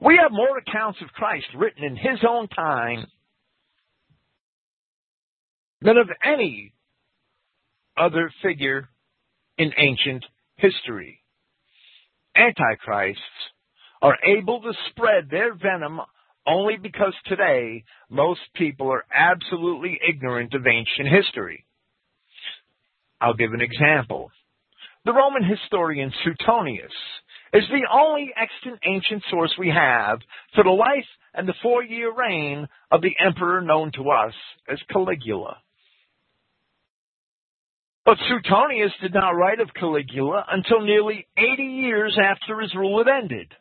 We have more accounts of Christ written in his own time than of any other figure in ancient history. Antichrists are able to spread their venom only because today most people are absolutely ignorant of ancient history. I'll give an example. The Roman historian Suetonius is the only extant ancient source we have for the life and the four-year reign of the emperor known to us as Caligula. But Suetonius did not write of Caligula until nearly 80 years after his rule had ended.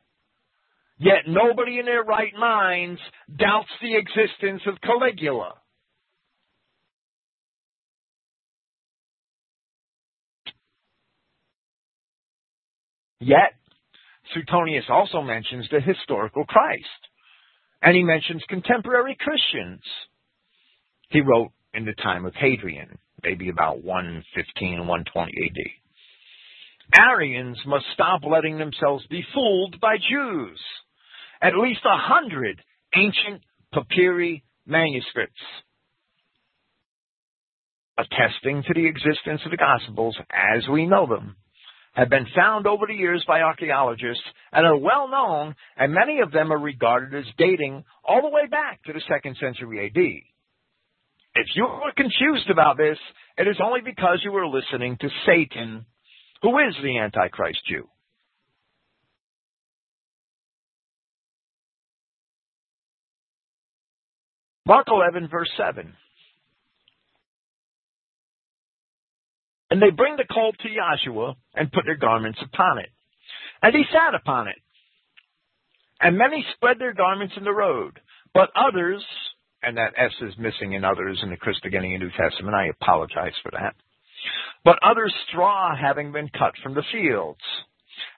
Yet nobody in their right minds doubts the existence of Caligula. Yet, Suetonius also mentions the historical Christ, and he mentions contemporary Christians. He wrote in the time of Hadrian, maybe about 115, and 120 AD. Aryans must stop letting themselves be fooled by Jews. At least a hundred ancient papyri manuscripts attesting to the existence of the Gospels as we know them have been found over the years by archaeologists and are well known, and many of them are regarded as dating all the way back to the second century AD. If you are confused about this, it is only because you are listening to Satan, who is the Antichrist Jew. Mark 11, verse 7. And they bring the colt to Yahshua and put their garments upon it. And he sat upon it. And many spread their garments in the road. But others, and that S is missing in others in the Christogenea New Testament, I apologize for that. But others straw having been cut from the fields.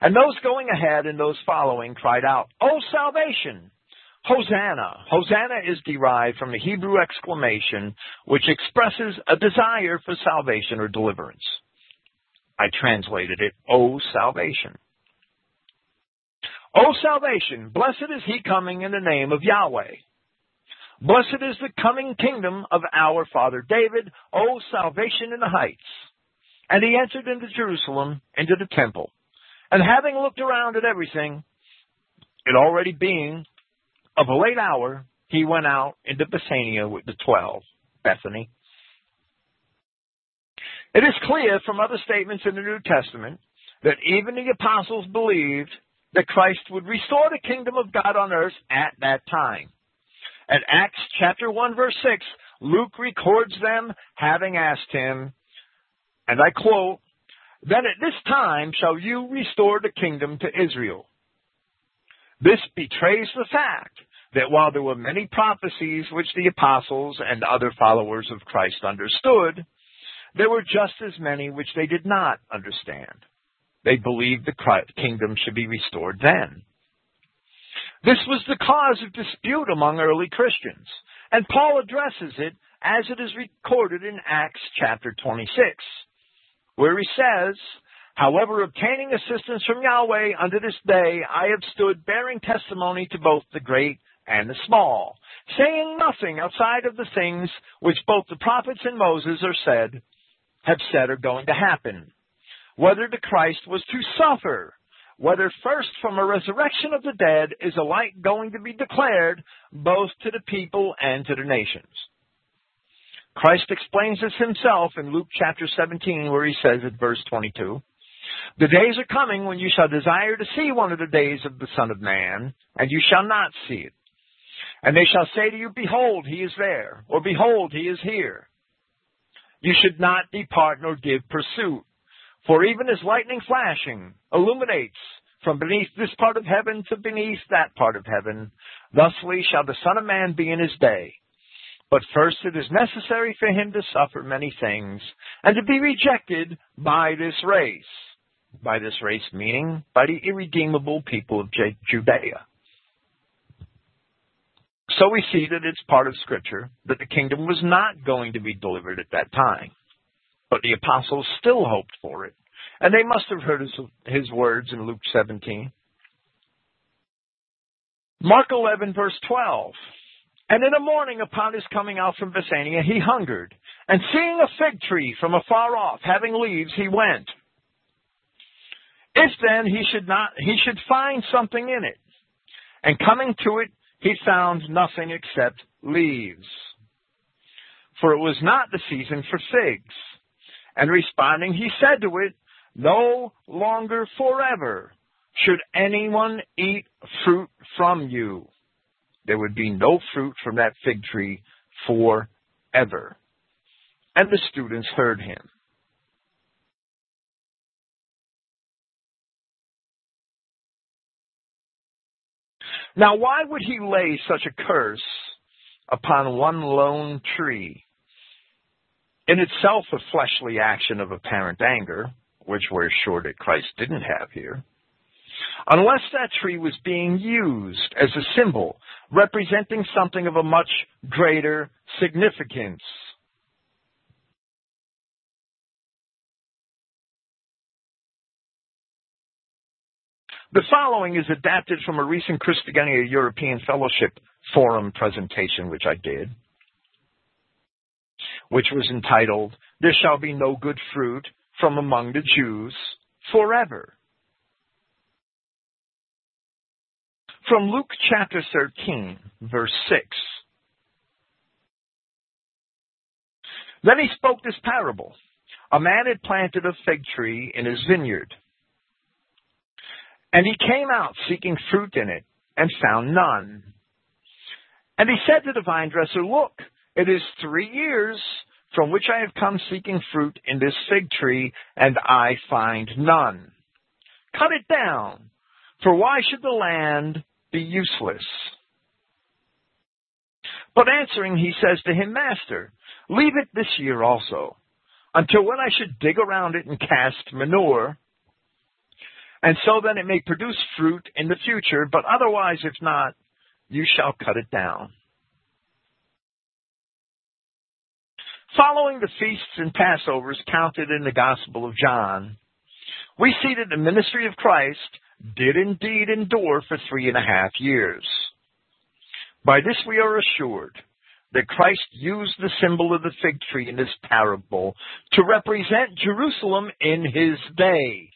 And those going ahead and those following cried out, O salvation! Hosanna. Hosanna is derived from the Hebrew exclamation which expresses a desire for salvation or deliverance. I translated it, O salvation. O salvation, blessed is he coming in the name of Yahweh. Blessed is the coming kingdom of our father David, O salvation in the heights. And he entered into Jerusalem, into the temple. And having looked around at everything, it already being of a late hour, he went out into Bethania with the twelve, Bethany. It is clear from other statements in the New Testament that even the apostles believed that Christ would restore the kingdom of God on earth at that time. At Acts chapter 1 verse 6, Luke records them having asked him, and I quote, Then at this time shall you restore the kingdom to Israel. This betrays the fact that while there were many prophecies which the apostles and other followers of Christ understood, there were just as many which they did not understand. They believed the kingdom should be restored then. This was the cause of dispute among early Christians, and Paul addresses it as it is recorded in Acts chapter 26, where he says, However, obtaining assistance from Yahweh unto this day, I have stood bearing testimony to both the great and the small, saying nothing outside of the things which both the prophets and Moses are said, have said are going to happen. Whether the Christ was to suffer, whether first from a resurrection of the dead is a light going to be declared both to the people and to the nations. Christ explains this himself in Luke chapter 17 where he says at verse 22, the days are coming when you shall desire to see one of the days of the Son of Man, and you shall not see it. And they shall say to you, Behold, he is there, or Behold, he is here. You should not depart nor give pursuit. For even as lightning flashing illuminates from beneath this part of heaven to beneath that part of heaven, thusly shall the Son of Man be in his day. But first it is necessary for him to suffer many things, and to be rejected by this race by this race, meaning by the irredeemable people of Judea. So we see that it's part of Scripture that the kingdom was not going to be delivered at that time. But the apostles still hoped for it. And they must have heard his, his words in Luke 17. Mark 11, verse 12. And in the morning, upon his coming out from Bethania, he hungered. And seeing a fig tree from afar off, having leaves, he went then he should not, he should find something in it. And coming to it, he found nothing except leaves. For it was not the season for figs. And responding, he said to it, No longer forever should anyone eat fruit from you. There would be no fruit from that fig tree forever. And the students heard him. Now, why would he lay such a curse upon one lone tree? In itself, a fleshly action of apparent anger, which we're sure that Christ didn't have here. Unless that tree was being used as a symbol representing something of a much greater significance. The following is adapted from a recent Christogenea European Fellowship Forum presentation, which I did, which was entitled, There Shall Be No Good Fruit from Among the Jews Forever. From Luke chapter 13, verse 6. Then he spoke this parable. A man had planted a fig tree in his vineyard. And he came out seeking fruit in it, and found none. And he said to the vine dresser, Look, it is three years from which I have come seeking fruit in this fig tree, and I find none. Cut it down, for why should the land be useless? But answering, he says to him, Master, leave it this year also, until when I should dig around it and cast manure, and so then it may produce fruit in the future, but otherwise, if not, you shall cut it down. Following the feasts and Passovers counted in the Gospel of John, we see that the ministry of Christ did indeed endure for three and a half years. By this we are assured that Christ used the symbol of the fig tree in this parable to represent Jerusalem in his day.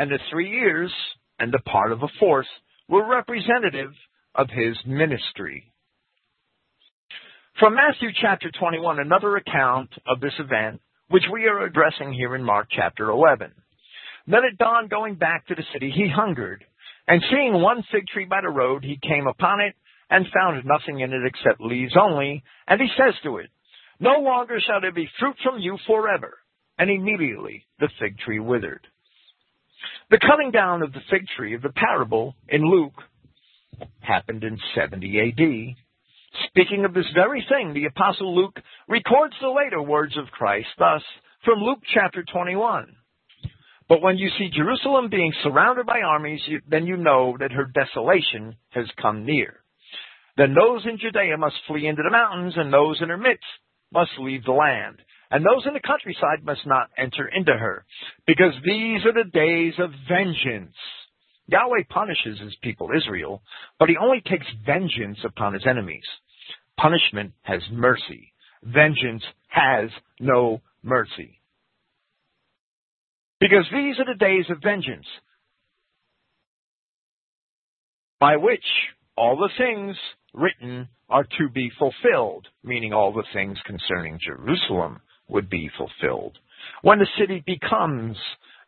And the three years and the part of a fourth were representative of his ministry. From Matthew chapter 21, another account of this event, which we are addressing here in Mark chapter 11. Then at dawn, going back to the city, he hungered. And seeing one fig tree by the road, he came upon it and found nothing in it except leaves only. And he says to it, No longer shall there be fruit from you forever. And immediately the fig tree withered. The cutting down of the fig tree of the parable in Luke happened in 70 AD Speaking of this very thing, the Apostle Luke records the later words of Christ, thus, from Luke chapter 21. But when you see Jerusalem being surrounded by armies, you, then you know that her desolation has come near. Then those in Judea must flee into the mountains, and those in her midst must leave the land. And those in the countryside must not enter into her, because these are the days of vengeance. Yahweh punishes his people Israel, but he only takes vengeance upon his enemies. Punishment has mercy. Vengeance has no mercy. Because these are the days of vengeance, by which all the things written are to be fulfilled, meaning all the things concerning Jerusalem would be fulfilled. When the city becomes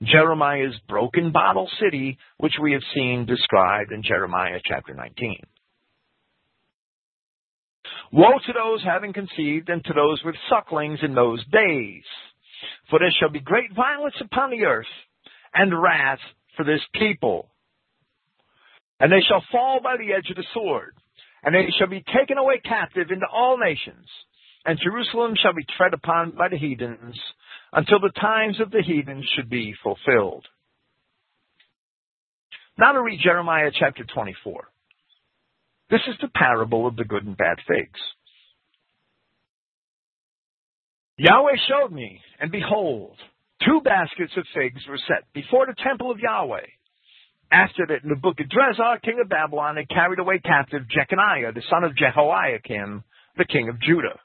Jeremiah's broken bottle city, which we have seen described in Jeremiah chapter 19. Woe to those having conceived and to those with sucklings in those days. For there shall be great violence upon the earth and wrath for this people. And they shall fall by the edge of the sword, and they shall be taken away captive into all nations. And Jerusalem shall be tread upon by the heathens, until the times of the heathens should be fulfilled. Now to read Jeremiah chapter 24. This is the parable of the good and bad figs. Yahweh showed me, and behold, two baskets of figs were set before the temple of Yahweh. After that, Nebuchadrezzar, king of Babylon, had carried away captive Jeconiah, the son of Jehoiakim, the king of Judah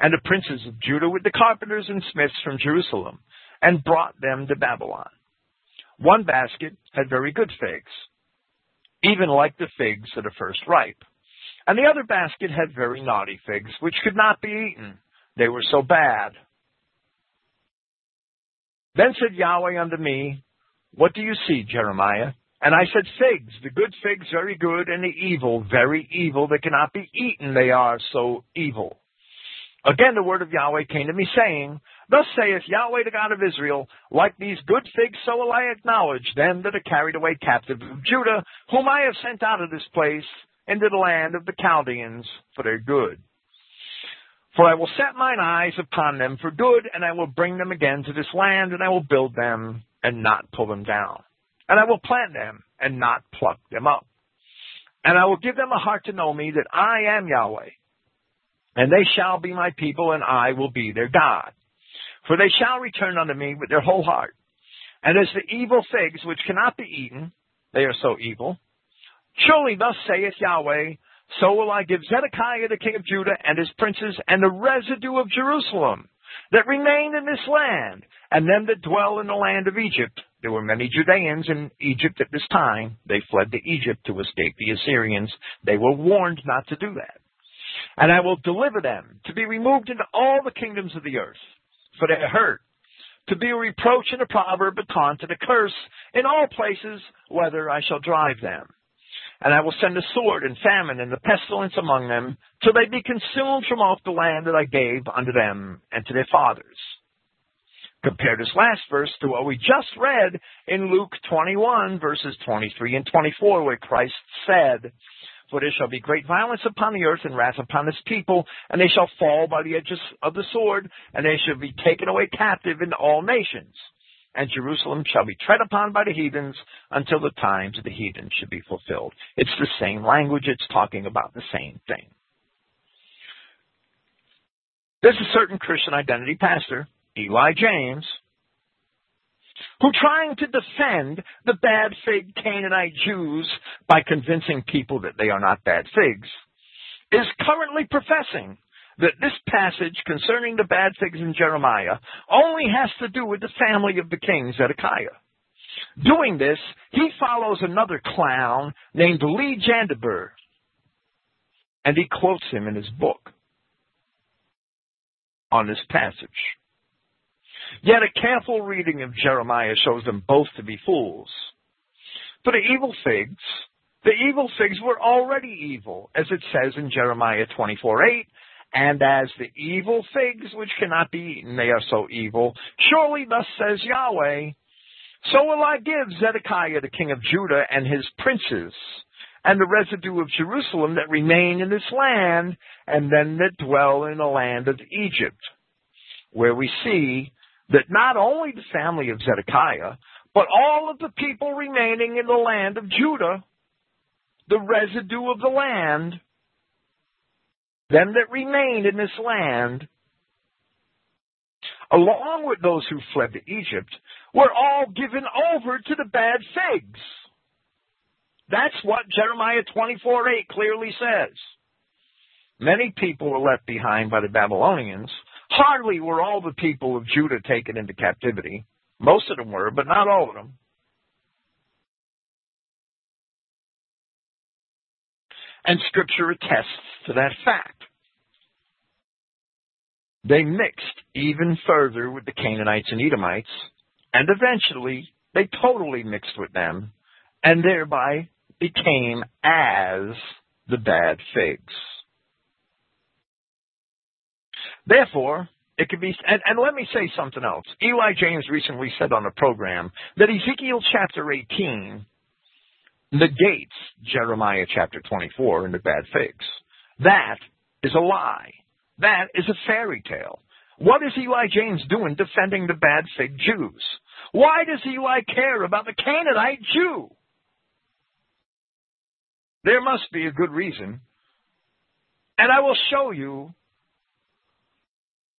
and the princes of Judah with the carpenters and smiths from Jerusalem, and brought them to Babylon. One basket had very good figs, even like the figs that are first ripe. And the other basket had very naughty figs, which could not be eaten. They were so bad. Then said Yahweh unto me, What do you see, Jeremiah? And I said, Figs, the good figs very good, and the evil very evil, that cannot be eaten, they are so evil. Again, the word of Yahweh came to me, saying, Thus saith Yahweh, the God of Israel, Like these good figs, so will I acknowledge them that are carried away captive of Judah, whom I have sent out of this place into the land of the Chaldeans for their good. For I will set mine eyes upon them for good, and I will bring them again to this land, and I will build them and not pull them down. And I will plant them and not pluck them up. And I will give them a heart to know me that I am Yahweh and they shall be my people, and I will be their God. For they shall return unto me with their whole heart. And as the evil figs which cannot be eaten, they are so evil. Surely thus saith Yahweh, so will I give Zedekiah the king of Judah and his princes and the residue of Jerusalem that remain in this land, and them that dwell in the land of Egypt. There were many Judeans in Egypt at this time. They fled to Egypt to escape the Assyrians. They were warned not to do that. And I will deliver them to be removed into all the kingdoms of the earth, for their hurt, to be a reproach and a proverb, a taunt and a curse in all places, whither I shall drive them. And I will send a sword and famine and the pestilence among them, till they be consumed from off the land that I gave unto them and to their fathers. Compare this last verse to what we just read in Luke 21, verses 23 and 24, where Christ said, For there shall be great violence upon the earth and wrath upon this people, and they shall fall by the edges of the sword, and they shall be taken away captive into all nations and Jerusalem shall be tread upon by the heathens until the times of the heathens should be fulfilled. It's the same language, it's talking about the same thing. There's a certain Christian identity pastor, Eli James, who trying to defend the bad fig Canaanite Jews by convincing people that they are not bad figs, is currently professing that this passage concerning the bad figs in Jeremiah only has to do with the family of the king Zedekiah. Doing this, he follows another clown named Lee Jandeber, and he quotes him in his book on this passage. Yet a careful reading of Jeremiah shows them both to be fools. For the evil figs, the evil figs were already evil, as it says in Jeremiah 24 8, and as the evil figs which cannot be eaten, they are so evil. Surely thus says Yahweh, so will I give Zedekiah the king of Judah and his princes, and the residue of Jerusalem that remain in this land, and them that dwell in the land of Egypt, where we see that not only the family of Zedekiah, but all of the people remaining in the land of Judah, the residue of the land, them that remained in this land, along with those who fled to Egypt, were all given over to the bad figs. That's what Jeremiah 24 8 clearly says. Many people were left behind by the Babylonians. Hardly were all the people of Judah taken into captivity. Most of them were, but not all of them. And Scripture attests to that fact. They mixed even further with the Canaanites and Edomites, and eventually they totally mixed with them, and thereby became as the bad figs. Therefore, it could be, and, and, let me say something else. Eli James recently said on a program that Ezekiel chapter 18 negates Jeremiah chapter 24 and the bad figs. That is a lie. That is a fairy tale. What is Eli James doing defending the bad fig Jews? Why does Eli care about the Canaanite Jew? There must be a good reason. And I will show you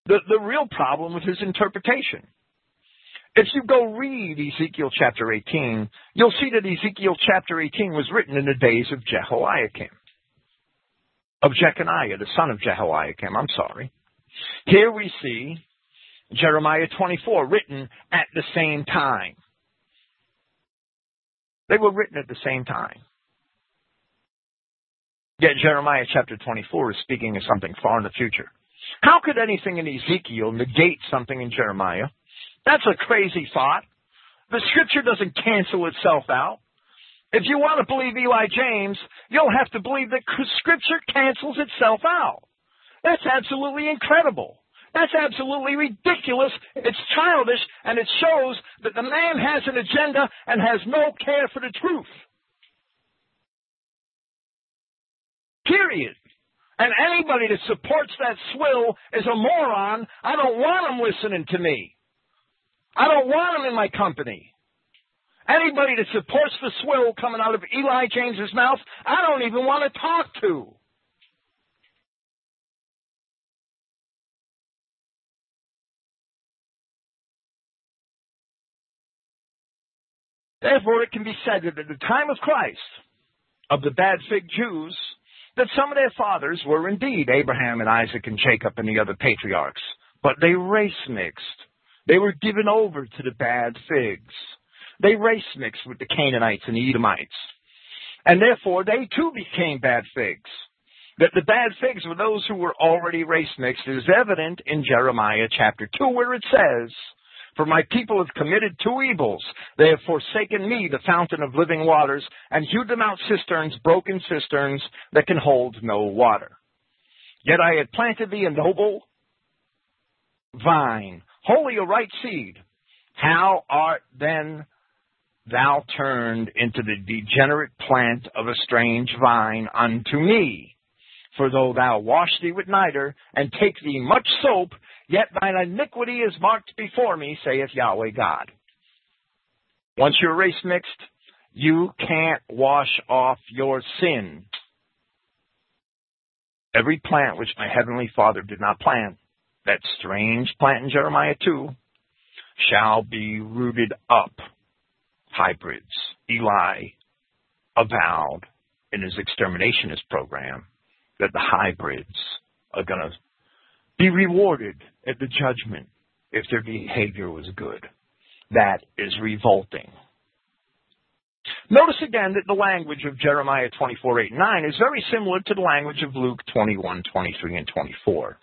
the, the real problem with his interpretation. If you go read Ezekiel chapter 18, you'll see that Ezekiel chapter 18 was written in the days of Jehoiakim of Jeconiah, the son of Jehoiakim. I'm sorry. Here we see Jeremiah 24 written at the same time. They were written at the same time. Yet Jeremiah chapter 24 is speaking of something far in the future. How could anything in Ezekiel negate something in Jeremiah? That's a crazy thought. The scripture doesn't cancel itself out. If you want to believe Eli James, you'll have to believe that Scripture cancels itself out. That's absolutely incredible. That's absolutely ridiculous. It's childish, and it shows that the man has an agenda and has no care for the truth. Period. And anybody that supports that swill is a moron. I don't want them listening to me. I don't want them in my company. Anybody that supports the swill coming out of Eli James's mouth, I don't even want to talk to. Therefore, it can be said that at the time of Christ, of the bad fig Jews, that some of their fathers were indeed Abraham and Isaac and Jacob and the other patriarchs, but they race mixed. They were given over to the bad figs. They race mixed with the Canaanites and the Edomites. And therefore, they too became bad figs. That the bad figs were those who were already race mixed is evident in Jeremiah chapter 2, where it says, For my people have committed two evils. They have forsaken me, the fountain of living waters, and hewed them out cisterns, broken cisterns that can hold no water. Yet I had planted thee a noble vine, wholly a right seed. How art then thou turned into the degenerate plant of a strange vine unto me? For though thou wash thee with niter, and take thee much soap, yet thine iniquity is marked before me, saith Yahweh God. Once you're race mixed, you can't wash off your sin. Every plant which my heavenly Father did not plant, that strange plant in Jeremiah 2, shall be rooted up. Hybrids. Eli avowed in his exterminationist program that the hybrids are going to be rewarded at the judgment if their behavior was good. That is revolting. Notice again that the language of Jeremiah 24, 8, 9 is very similar to the language of Luke 21, 23, and 24.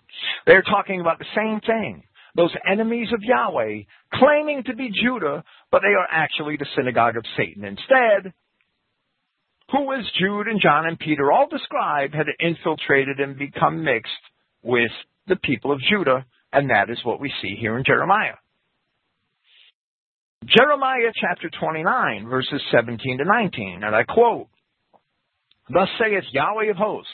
They're talking about the same thing. Those enemies of Yahweh claiming to be Judah, but they are actually the synagogue of Satan instead, who, as Jude and John and Peter all described, had infiltrated and become mixed with the people of Judah, and that is what we see here in Jeremiah. Jeremiah chapter 29, verses 17 to 19, and I quote, Thus saith Yahweh of hosts,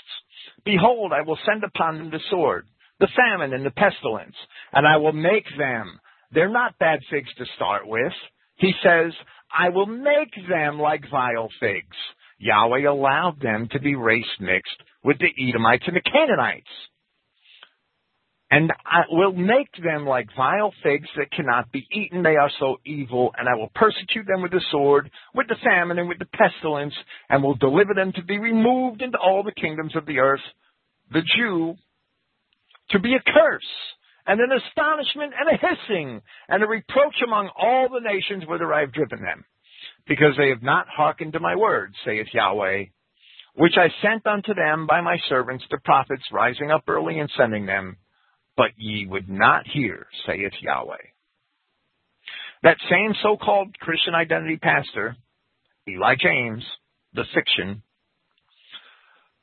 Behold, I will send upon them the sword, the famine, and the pestilence, and I will make them. They're not bad figs to start with. He says, I will make them like vile figs. Yahweh allowed them to be race mixed with the Edomites and the Canaanites. And I will make them like vile figs that cannot be eaten. They are so evil. And I will persecute them with the sword, with the famine, and with the pestilence, and will deliver them to be removed into all the kingdoms of the earth. The Jew to be a curse, and an astonishment, and a hissing, and a reproach among all the nations whither I have driven them because they have not hearkened to my words, saith Yahweh, which I sent unto them by my servants the prophets, rising up early and sending them, but ye would not hear, saith Yahweh. That same so-called Christian identity pastor, Eli James, the fiction,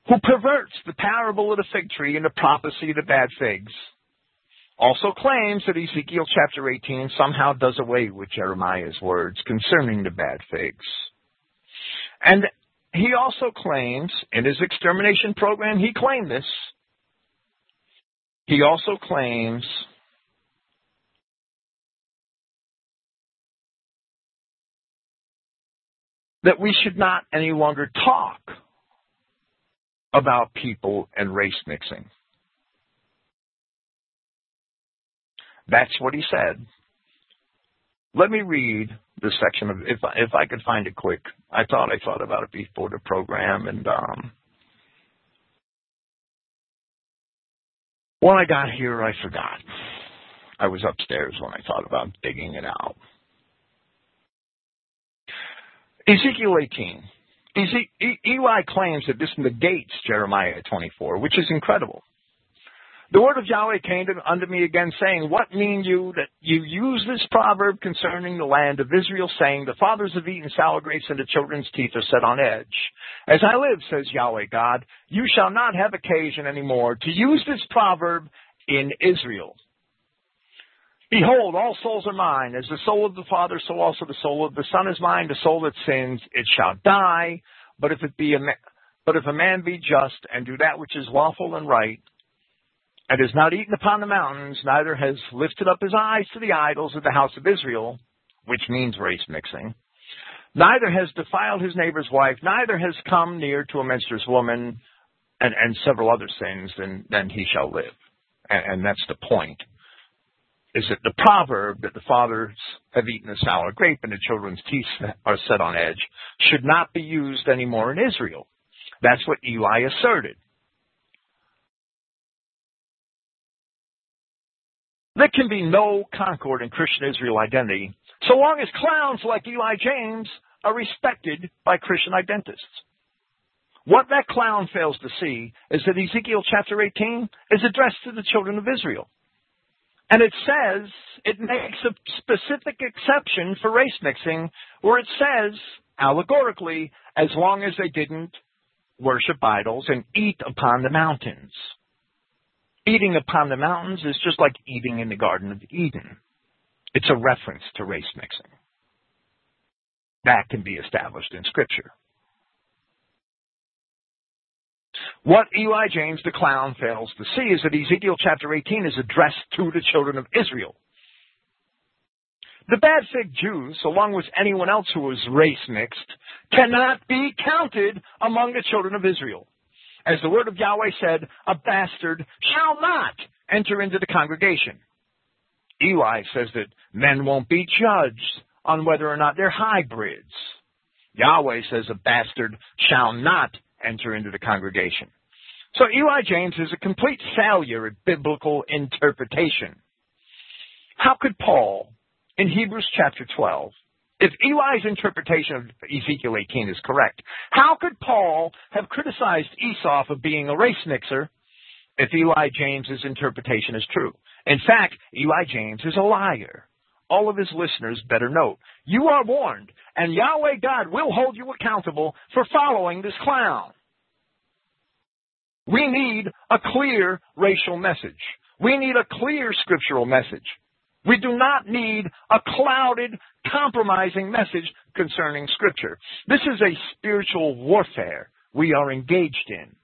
who perverts the parable of the fig tree and the prophecy of the bad figs, also claims that Ezekiel chapter 18 somehow does away with Jeremiah's words concerning the bad figs. And he also claims, in his extermination program, he claimed this. He also claims that we should not any longer talk about people and race mixing. That's what he said. Let me read the section of if I, if I could find it quick. I thought I thought about it before the program, and um, when I got here, I forgot. I was upstairs when I thought about digging it out. Ezekiel 18. Eze- Eli claims that this negates Jeremiah 24, which is incredible. The word of Yahweh came unto me again, saying, What mean you that you use this proverb concerning the land of Israel, saying, The fathers have eaten sour grapes, and the children's teeth are set on edge? As I live, says Yahweh God, you shall not have occasion any more to use this proverb in Israel. Behold, all souls are mine. As the soul of the Father, so also the soul of the Son is mine. The soul that sins, it shall die. But if it be a ma- but if a man be just and do that which is lawful and right, and has not eaten upon the mountains, neither has lifted up his eyes to the idols of the house of Israel, which means race mixing, neither has defiled his neighbor's wife, neither has come near to a menstruous woman, and, and several other sins, then, then he shall live. And, and that's the point. is that the proverb that the fathers have eaten a sour grape and the children's teeth are set on edge should not be used anymore in Israel. That's what Eli asserted. There can be no concord in Christian Israel identity so long as clowns like Eli James are respected by Christian identists. What that clown fails to see is that Ezekiel chapter 18 is addressed to the children of Israel. And it says, it makes a specific exception for race mixing where it says, allegorically, as long as they didn't worship idols and eat upon the mountains. Eating upon the mountains is just like eating in the Garden of Eden. It's a reference to race mixing. That can be established in Scripture. What Eli James the clown fails to see is that Ezekiel chapter 18 is addressed to the children of Israel. The bad fig Jews, along with anyone else who was race mixed, cannot be counted among the children of Israel. As the word of Yahweh said, a bastard shall not enter into the congregation. Eli says that men won't be judged on whether or not they're hybrids. Yahweh says a bastard shall not enter into the congregation. So Eli James is a complete failure at biblical interpretation. How could Paul, in Hebrews chapter 12, if Eli's interpretation of Ezekiel 18 is correct, how could Paul have criticized Esau for being a race mixer if Eli James's interpretation is true? In fact, Eli James is a liar. All of his listeners better note. You are warned, and Yahweh God will hold you accountable for following this clown. We need a clear racial message. We need a clear scriptural message. We do not need a clouded, compromising message concerning Scripture. This is a spiritual warfare we are engaged in.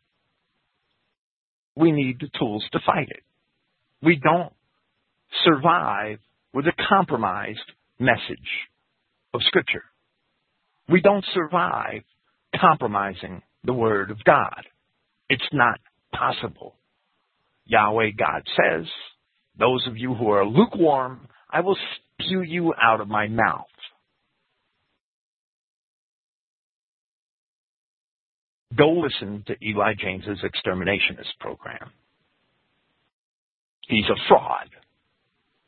We need the tools to fight it. We don't survive with a compromised message of Scripture. We don't survive compromising the Word of God. It's not possible. Yahweh God says, those of you who are lukewarm, I will spew you out of my mouth. Go listen to Eli James's exterminationist program. He's a fraud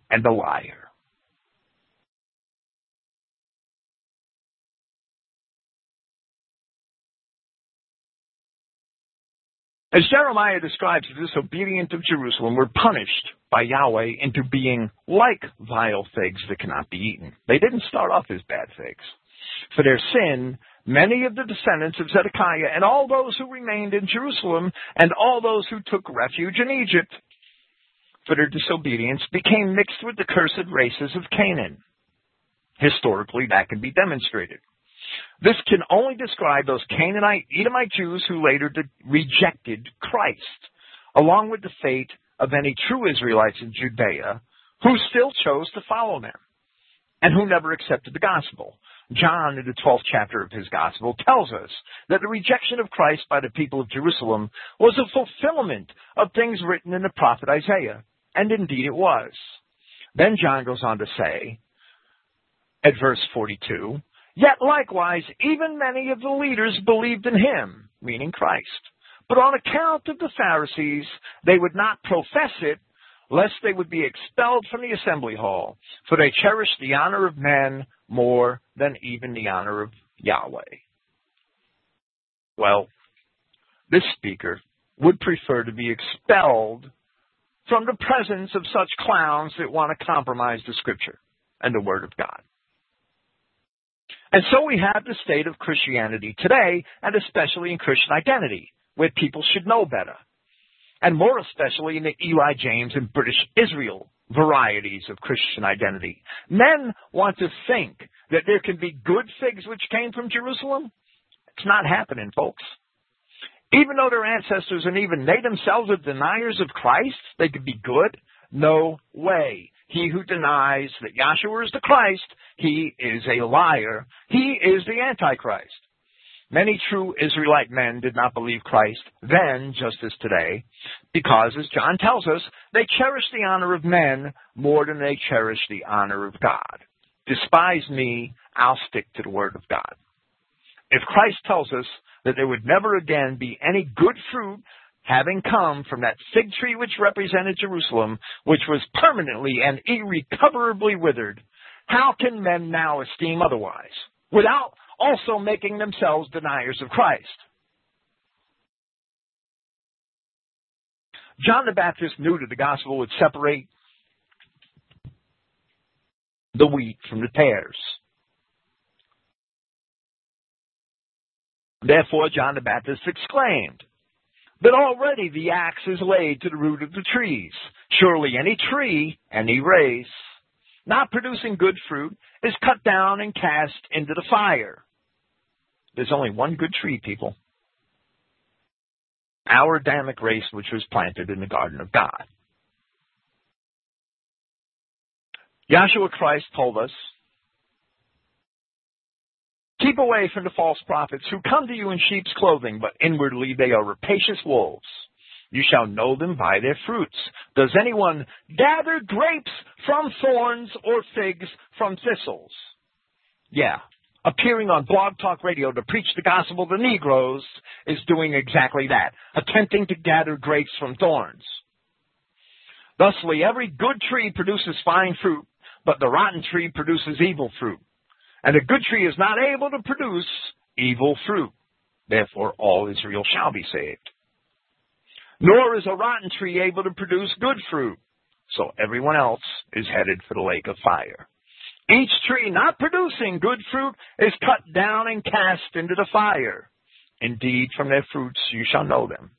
and a liar. As Jeremiah describes the disobedient of Jerusalem were punished by Yahweh into being like vile figs that cannot be eaten. They didn't start off as bad figs. For their sin, many of the descendants of Zedekiah and all those who remained in Jerusalem and all those who took refuge in Egypt for their disobedience became mixed with the cursed races of Canaan. Historically, that can be demonstrated. This can only describe those Canaanite, Edomite Jews who later de- rejected Christ, along with the fate of any true Israelites in Judea who still chose to follow them and who never accepted the gospel. John, in the 12th chapter of his gospel, tells us that the rejection of Christ by the people of Jerusalem was a fulfillment of things written in the prophet Isaiah. And indeed it was. Then John goes on to say, at verse 42, Yet likewise, even many of the leaders believed in him, meaning Christ. But on account of the Pharisees, they would not profess it, lest they would be expelled from the assembly hall, for they cherished the honor of men more than even the honor of Yahweh. Well, this speaker would prefer to be expelled from the presence of such clowns that want to compromise the scripture and the word of God. And so we have the state of Christianity today, and especially in Christian identity, where people should know better. And more especially in the Eli James and British Israel varieties of Christian identity. Men want to think that there can be good figs which came from Jerusalem. It's not happening, folks. Even though their ancestors and even they themselves are deniers of Christ, they could be good. No way. He who denies that Yahshua is the Christ, he is a liar. He is the Antichrist. Many true Israelite men did not believe Christ then, just as today, because, as John tells us, they cherished the honor of men more than they cherished the honor of God. Despise me, I'll stick to the word of God. If Christ tells us that there would never again be any good fruit having come from that fig tree which represented Jerusalem, which was permanently and irrecoverably withered, how can men now esteem otherwise, without also making themselves deniers of Christ? John the Baptist knew that the gospel would separate the wheat from the tares. Therefore, John the Baptist exclaimed, but already the axe is laid to the root of the trees. Surely any tree, any race, not producing good fruit, is cut down and cast into the fire. There's only one good tree, people. Our Adamic race, which was planted in the garden of God. Yahshua Christ told us Keep away from the false prophets who come to you in sheep's clothing, but inwardly they are rapacious wolves. You shall know them by their fruits. Does anyone gather grapes from thorns or figs from thistles? Yeah. Appearing on Blog Talk Radio to preach the gospel to Negroes is doing exactly that, attempting to gather grapes from thorns. Thusly, every good tree produces fine fruit, but the rotten tree produces evil fruit. And a good tree is not able to produce evil fruit. Therefore, all Israel shall be saved. Nor is a rotten tree able to produce good fruit. So everyone else is headed for the lake of fire. Each tree not producing good fruit is cut down and cast into the fire. Indeed, from their fruits you shall know them.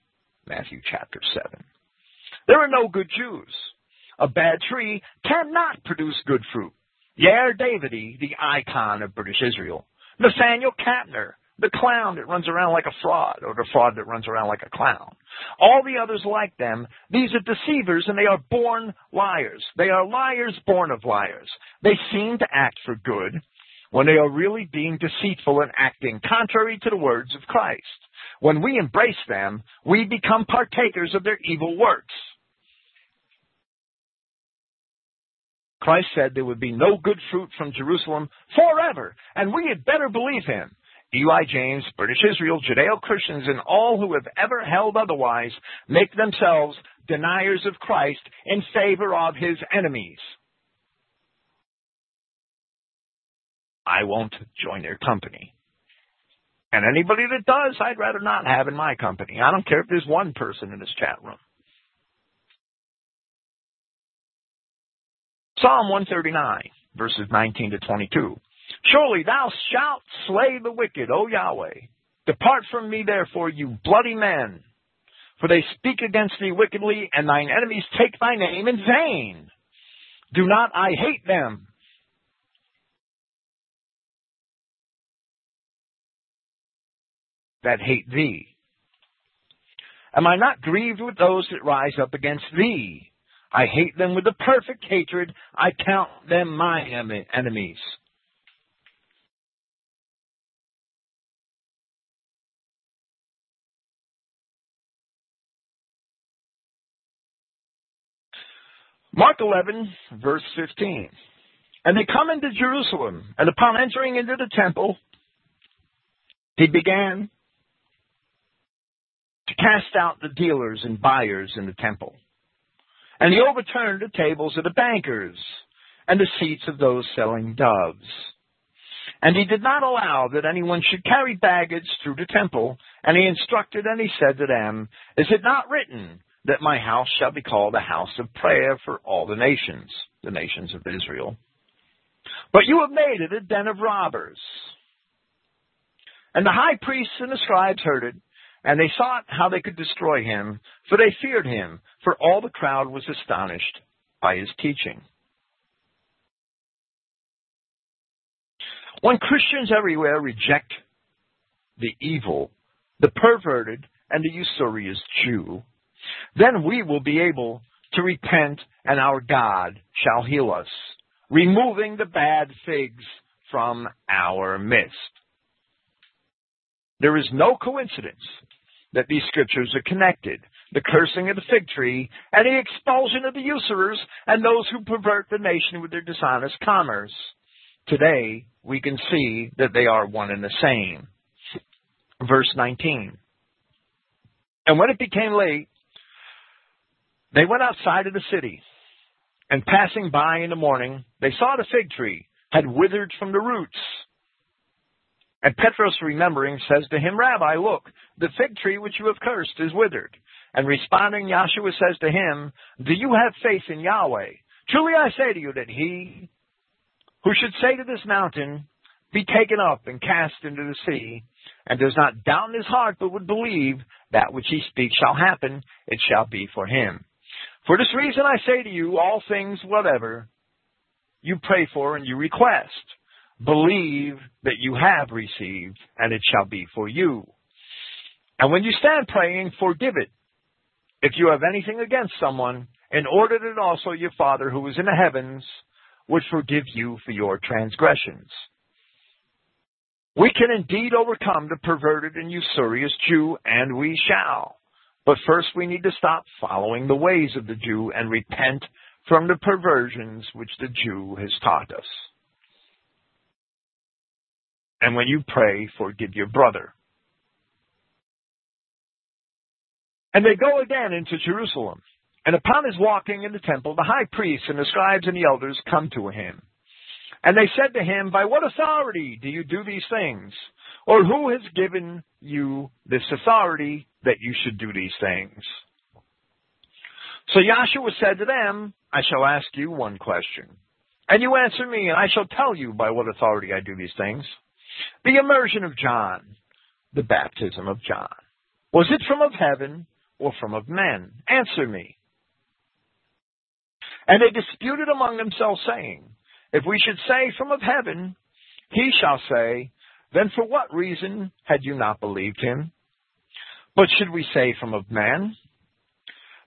Matthew chapter 7. There are no good Jews. A bad tree cannot produce good fruit. Yair Davidi, the icon of British Israel. Nathanael Kapner, the clown that runs around like a fraud, or the fraud that runs around like a clown. All the others like them, these are deceivers and they are born liars. They are liars born of liars. They seem to act for good when they are really being deceitful and acting contrary to the words of Christ. When we embrace them, we become partakers of their evil works. Christ said there would be no good fruit from Jerusalem forever, and we had better believe him. Eli James, British Israel, Judeo Christians, and all who have ever held otherwise make themselves deniers of Christ in favor of his enemies. I won't join their company. And anybody that does, I'd rather not have in my company. I don't care if there's one person in this chat room. Psalm 139, verses 19 to 22. Surely thou shalt slay the wicked, O Yahweh. Depart from me, therefore, you bloody men. For they speak against thee wickedly, and thine enemies take thy name in vain. Do not I hate them? That hate thee. Am I not grieved with those that rise up against thee? I hate them with a perfect hatred. I count them my enemies. Mark 11, verse 15. And they come into Jerusalem, and upon entering into the temple, he began to cast out the dealers and buyers in the temple and he overturned the tables of the bankers and the seats of those selling doves. And he did not allow that anyone should carry baggage through the temple. And he instructed and he said to them, Is it not written that my house shall be called a house of prayer for all the nations, the nations of Israel? But you have made it a den of robbers. And the high priests and the scribes heard it, and they sought how they could destroy him, for they feared him, for all the crowd was astonished by his teaching. When Christians everywhere reject the evil, the perverted, and the usurious Jew, then we will be able to repent and our God shall heal us, removing the bad figs from our midst. There is no coincidence that these scriptures are connected. The cursing of the fig tree and the expulsion of the usurers and those who pervert the nation with their dishonest commerce. Today, we can see that they are one and the same. Verse 19. And when it became late, they went outside of the city. And passing by in the morning, they saw the fig tree had withered from the roots. And Petros, remembering, says to him, Rabbi, look, the fig tree which you have cursed is withered. And responding, Yahshua says to him, Do you have faith in Yahweh? Truly I say to you that he who should say to this mountain, Be taken up and cast into the sea, and does not doubt in his heart, but would believe that which he speaks shall happen, it shall be for him. For this reason I say to you, all things whatever you pray for and you request, believe that you have received, and it shall be for you. And when you stand praying, forgive it. If you have anything against someone, in order that also your Father who is in the heavens would forgive you for your transgressions. We can indeed overcome the perverted and usurious Jew, and we shall. But first we need to stop following the ways of the Jew and repent from the perversions which the Jew has taught us. And when you pray, forgive your brother. And they go again into Jerusalem. And upon his walking in the temple, the high priests and the scribes and the elders come to him. And they said to him, By what authority do you do these things? Or who has given you this authority that you should do these things? So Yahshua said to them, I shall ask you one question. And you answer me, and I shall tell you by what authority I do these things. The immersion of John, the baptism of John, was it from of heaven or from of men? Answer me. And they disputed among themselves, saying, If we should say from of heaven, he shall say, Then for what reason had you not believed him? But should we say from of men?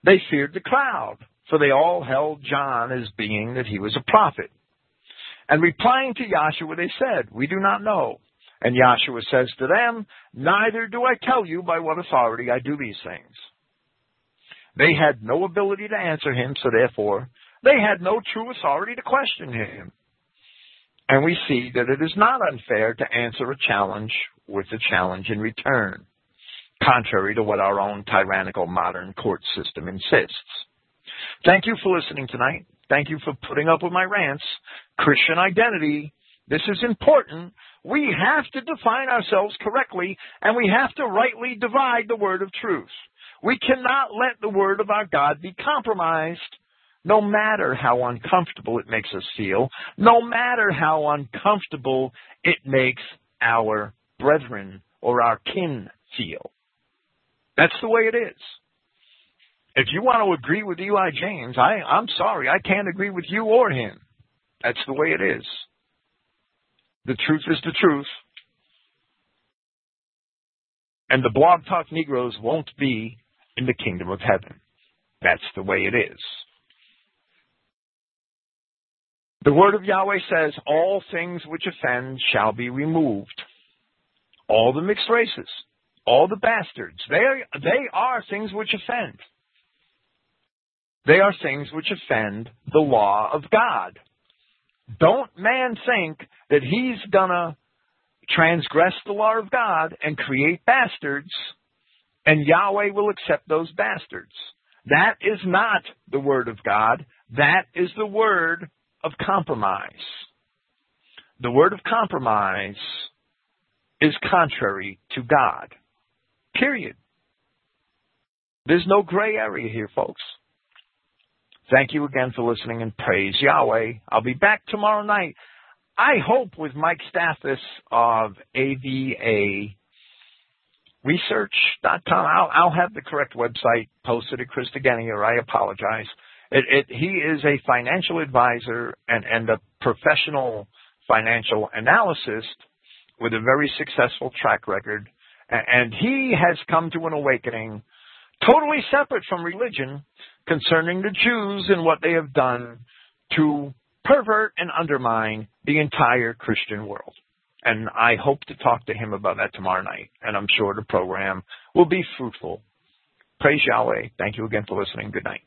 They feared the crowd, for they all held John as being that he was a prophet. And replying to Yahshua, they said, We do not know. And Yahshua says to them, Neither do I tell you by what authority I do these things. They had no ability to answer him, so therefore they had no true authority to question him. And we see that it is not unfair to answer a challenge with a challenge in return, contrary to what our own tyrannical modern court system insists. Thank you for listening tonight. Thank you for putting up with my rants. Christian identity. This is important. We have to define ourselves correctly, and we have to rightly divide the word of truth. We cannot let the word of our God be compromised, no matter how uncomfortable it makes us feel, no matter how uncomfortable it makes our brethren or our kin feel. That's the way it is. If you want to agree with Eli James, I, I'm sorry, I can't agree with you or him. That's the way it is. The truth is the truth. And the blog talk Negroes won't be in the kingdom of heaven. That's the way it is. The word of Yahweh says, All things which offend shall be removed. All the mixed races, all the bastards, they are, they are things which offend. They are things which offend the law of God. Don't man think that he's gonna transgress the law of God and create bastards and Yahweh will accept those bastards. That is not the word of God. That is the word of compromise. The word of compromise is contrary to God. Period. There's no gray area here, folks. Thank you again for listening and praise Yahweh. I'll be back tomorrow night. I hope with Mike Stathis of AVA research.com. I'll, I'll have the correct website posted at Chris or I apologize. It, it, he is a financial advisor and, and a professional financial analyst with a very successful track record. And he has come to an awakening totally separate from religion concerning the Jews and what they have done to pervert and undermine the entire Christian world. and I hope to talk to him about that tomorrow night. And I'm sure the program will be fruitful. Praise Yahweh. Thank you again for listening. Good night.